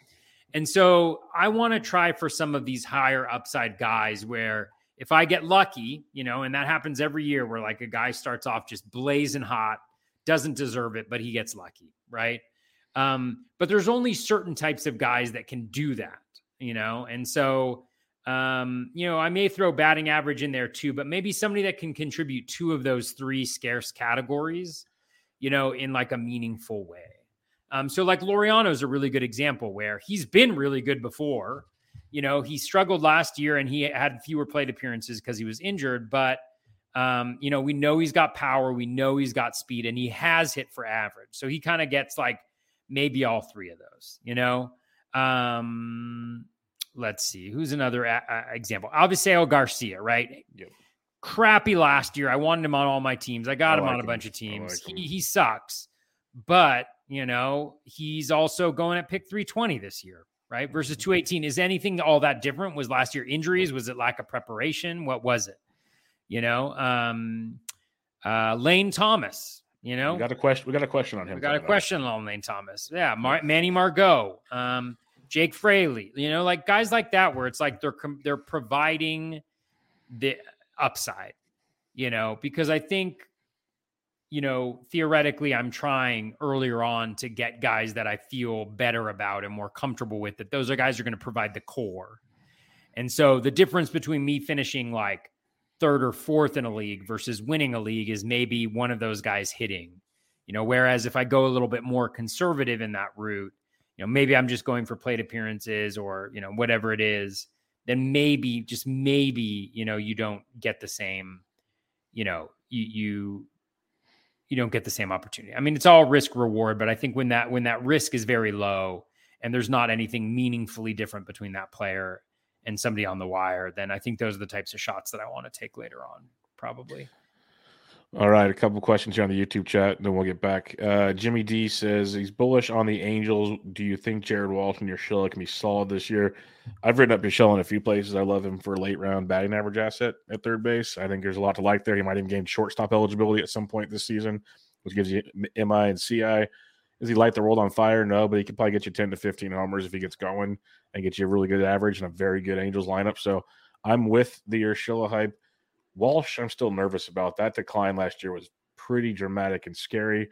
And so I want to try for some of these higher upside guys where if I get lucky, you know, and that happens every year where like a guy starts off just blazing hot, doesn't deserve it, but he gets lucky, right? Um, but there's only certain types of guys that can do that, you know? And so, um, you know, I may throw batting average in there too, but maybe somebody that can contribute two of those three scarce categories, you know, in like a meaningful way. Um, so like Laureano is a really good example where he's been really good before. You know, he struggled last year and he had fewer plate appearances because he was injured, but um, you know, we know he's got power, we know he's got speed, and he has hit for average. So he kind of gets like maybe all three of those, you know? Um, let's see, who's another a- a- example? Avisail Garcia, right? Yep. Crappy last year. I wanted him on all my teams. I got I him like on a him. bunch of teams. Like he, he sucks, but you know, he's also going at pick 320 this year, right? Versus mm-hmm. 218. Is anything all that different? Was last year injuries? Was it lack of preparation? What was it? You know, um, uh, Lane Thomas, you know, we got a question. We got a question on him. We got a question on Lane Thomas. Yeah, Mar- Manny Margot, um, Jake Fraley. You know, like guys like that, where it's like they're they're providing the upside. You know, because I think, you know, theoretically, I'm trying earlier on to get guys that I feel better about and more comfortable with. That those are guys are going to provide the core. And so the difference between me finishing like third or fourth in a league versus winning a league is maybe one of those guys hitting. You know, whereas if I go a little bit more conservative in that route, you know, maybe I'm just going for plate appearances or, you know, whatever it is, then maybe just maybe, you know, you don't get the same, you know, you you you don't get the same opportunity. I mean, it's all risk reward, but I think when that when that risk is very low and there's not anything meaningfully different between that player and somebody on the wire, then I think those are the types of shots that I want to take later on. probably. All right, a couple questions here on the YouTube chat, and then we'll get back. Uh, Jimmy D says he's bullish on the Angels. Do you think Jared Walsh and Urshela can be solid this year? I've written up Urshela in a few places. I love him for a late round batting average asset at third base. I think there's a lot to like there. He might even gain shortstop eligibility at some point this season, which gives you MI and CI. Does he light the world on fire? No, but he could probably get you 10 to 15 homers if he gets going and get you a really good average and a very good Angels lineup. So I'm with the Urshela hype. Walsh, I'm still nervous about. That decline last year was pretty dramatic and scary.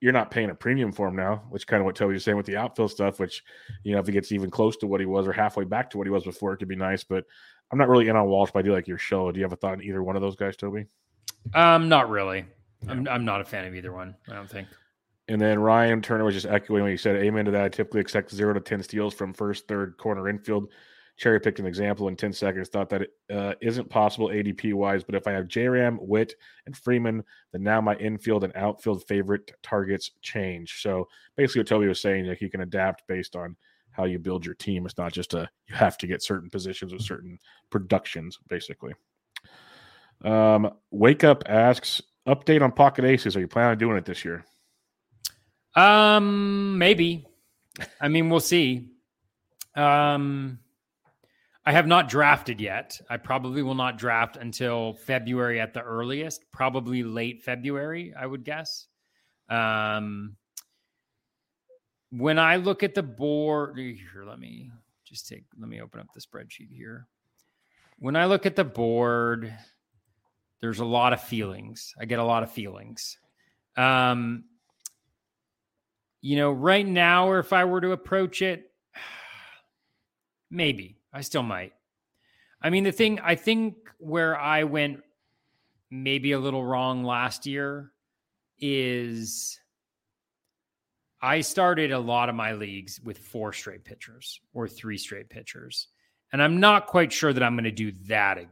You're not paying a premium for him now, which kind of what Toby was saying with the outfield stuff, which, you know, if he gets even close to what he was or halfway back to what he was before, it could be nice. But I'm not really in on Walsh, but I do like your show. Do you have a thought on either one of those guys, Toby? Um, not really. Yeah. I'm, I'm not a fan of either one, I don't think. And then Ryan Turner was just echoing what he said. Amen to that. I typically expect zero to 10 steals from first, third, corner infield cherry picked an example in 10 seconds, thought that it uh, not possible ADP wise. But if I have J-Ram, Witt, and Freeman, then now my infield and outfield favorite targets change. So basically, what Toby was saying, like you can adapt based on how you build your team. It's not just a you have to get certain positions with certain productions, basically. Um, Wake Up asks, update on Pocket Aces. Are you planning on doing it this year? Um, maybe. I mean, we'll see. Um, I have not drafted yet. I probably will not draft until February at the earliest, probably late February, I would guess. Um, when I look at the board, here, let me just take, let me open up the spreadsheet here. When I look at the board, there's a lot of feelings. I get a lot of feelings. Um, you know, right now, or if I were to approach it, maybe I still might. I mean, the thing I think where I went maybe a little wrong last year is I started a lot of my leagues with four straight pitchers or three straight pitchers. And I'm not quite sure that I'm going to do that again.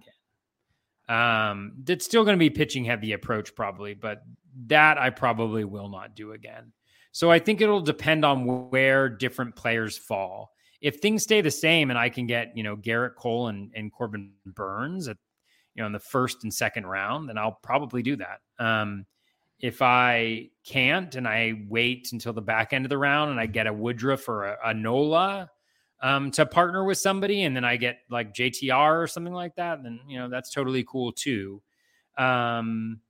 Um, that's still going to be pitching heavy approach, probably, but that I probably will not do again. So I think it'll depend on where different players fall if things stay the same and I can get, you know, Gerrit Cole and, and Corbin Burnes at, you know, in the first and second round, then I'll probably do that. Um, if I can't and I wait until the back end of the round and I get a Woodruff or a, a Nola um, to partner with somebody and then I get like JTR or something like that, then, you know, that's totally cool too. Um,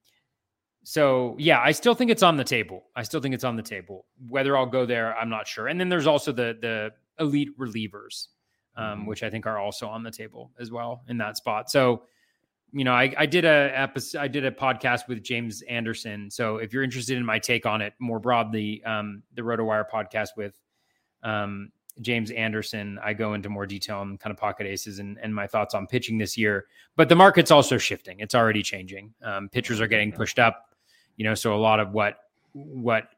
so yeah, I still think it's on the table. I still think it's on the table. Whether I'll go there, I'm not sure. And then there's also the the elite relievers, um, mm-hmm. which I think are also on the table as well in that spot. So, you know, I, I did a episode, I did a podcast with James Anderson. So if you're interested in my take on it more broadly, um, the RotoWire podcast with um, James Anderson, I go into more detail on kind of pocket aces and, and my thoughts on pitching this year. But the market's also shifting; it's already changing. Um, pitchers are getting pushed up, you know. So a lot of what what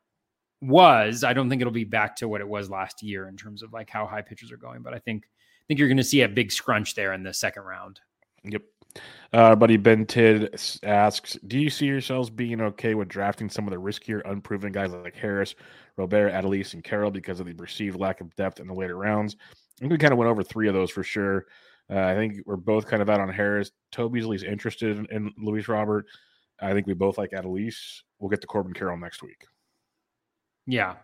was. I don't think it'll be back to what it was last year in terms of like how high pitches are going, but I think I think you're going to see a big scrunch there in the second round. Yep. Uh, buddy Ben Tid asks, "Do you see yourselves being okay with drafting some of the riskier, unproven guys like Harris, Robert, Adolis, and Carroll because of the perceived lack of depth in the later rounds?" I think we kind of went over three of those for sure. Uh, I think we're both kind of out on Harris. Toby's at least interested in, in Luis Robert. I think we both like Adolis. We'll get to Corbin Carroll next week. Yeah.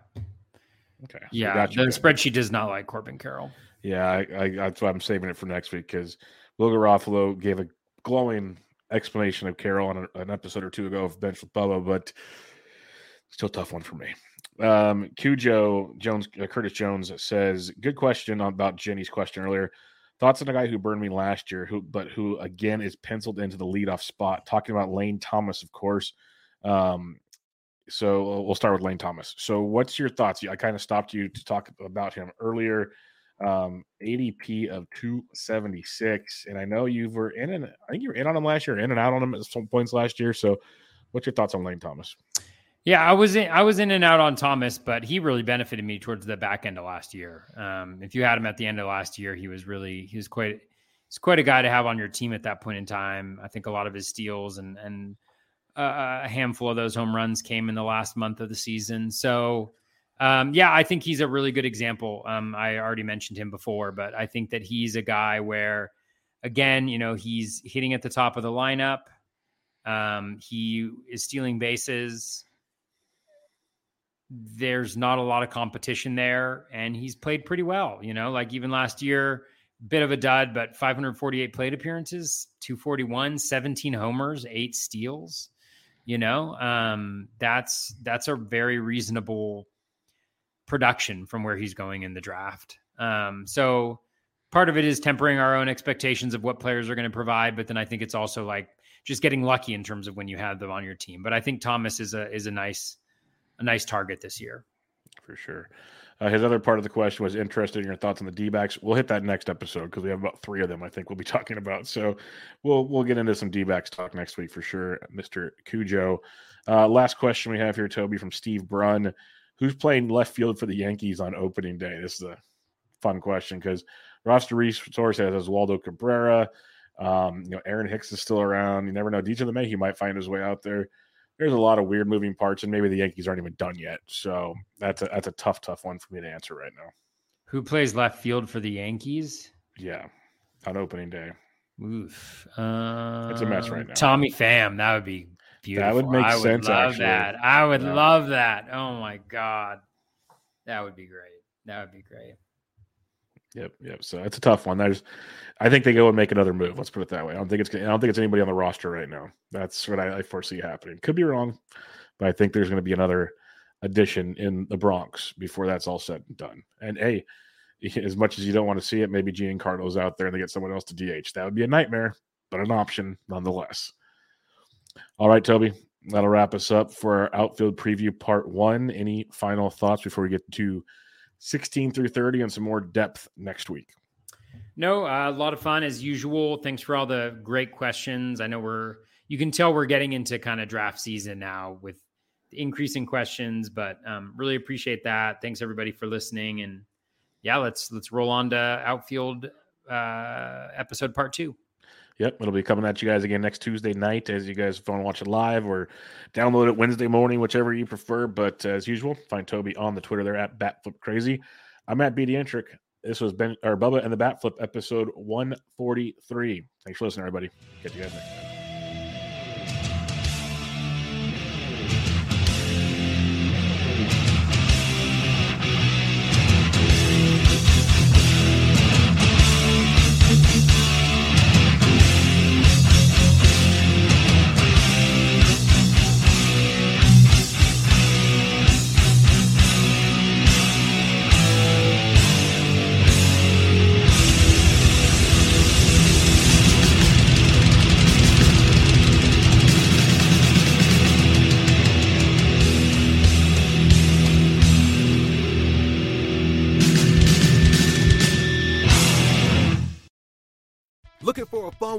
Okay. Yeah. The spreadsheet does not like Corbin Carroll. Yeah, I, I, that's why I'm saving it for next week because Will Garofalo gave a glowing explanation of Carroll on a, an episode or two ago of Bench with Bubba, but still tough one for me. Um, Cujo Jones, uh, Curtis Jones says, "Good question about Jenny's question earlier. Thoughts on a guy who burned me last year, who but who again is penciled into the leadoff spot. Talking about Lane Thomas, of course. Um, so uh, we'll start with Lane Thomas. So what's your thoughts? I kind of stopped you to talk about him earlier. Um, ADP of 276, and I know you were in and I think you were in on him last year, in and out on him at some points last year. So, what's your thoughts on Lane Thomas? Yeah, I was in, I was in and out on Thomas, but he really benefited me towards the back end of last year. Um, if you had him at the end of last year, he was really he was quite he's quite a guy to have on your team at that point in time. I think a lot of his steals and and a handful of those home runs came in the last month of the season. So, um, yeah, I think he's a really good example. Um, I already mentioned him before, but I think that he's a guy where, again, you know, he's hitting at the top of the lineup. Um, he is stealing bases. There's not a lot of competition there, and he's played pretty well. You know, like even last year, bit of a dud, but 548 plate appearances, 241, 17 homers, eight steals. You know, um, that's that's a very reasonable production from where he's going in the draft. Um, so part of it is tempering our own expectations of what players are going to provide, but then I think it's also like just getting lucky in terms of when you have them on your team. But I think Thomas is a is a nice a nice target this year. For sure. Uh, his other part of the question was interested in your thoughts on the D backs. We'll hit that next episode because we have about three of them. I think we'll be talking about. So we'll we'll get into some D backs talk next week for sure, Mister Cujo. Uh, last question we have here, Toby, from Steve Brunn, who's playing left field for the Yankees on opening day. This is a fun question because roster resource has Oswaldo Cabrera. Um, you know, Aaron Hicks is still around. You never know. DJ he might find his way out there there's a lot of weird moving parts, and maybe the Yankees aren't even done yet. So that's a that's a tough, tough one for me to answer right now. Who plays left field for the Yankees? Yeah, on opening day. Oof, uh, it's a mess right now. Tommy Pham, that would be beautiful. That would make I sense. Would love actually. that. I would Yeah. love that. Oh my god, that would be great. That would be great. Yep, yep. So it's a tough one. There's, I think they go and make another move. Let's put it that way. I don't think it's. I don't think it's anybody on the roster right now. That's what I, I foresee happening. Could be wrong, but I think there's going to be another addition in the Bronx before that's all said and done. And hey, as much as you don't want to see it, maybe Giancarlo's out there and they get someone else to DH. That would be a nightmare, but an option nonetheless. All right, Toby. That'll wrap us up for our outfield preview part one. Any final thoughts before we get to 16 through 30 and some more depth next week? No, uh, a lot of fun as usual. Thanks for all the great questions. I know we're you can tell we're getting into kind of draft season now with increasing questions, but um, really appreciate that. Thanks everybody for listening, and yeah, let's let's roll on to outfield uh, episode part two. Yep, it'll be coming at you guys again next Tuesday night as you guys want to watch it live or download it Wednesday morning, whichever you prefer. But uh, as usual, find Toby on the Twitter there at Batflip Crazy. I'm at BDentric. This was Ben or Bubba and the Batflip episode 143. Thanks for listening, everybody. Catch you guys next time.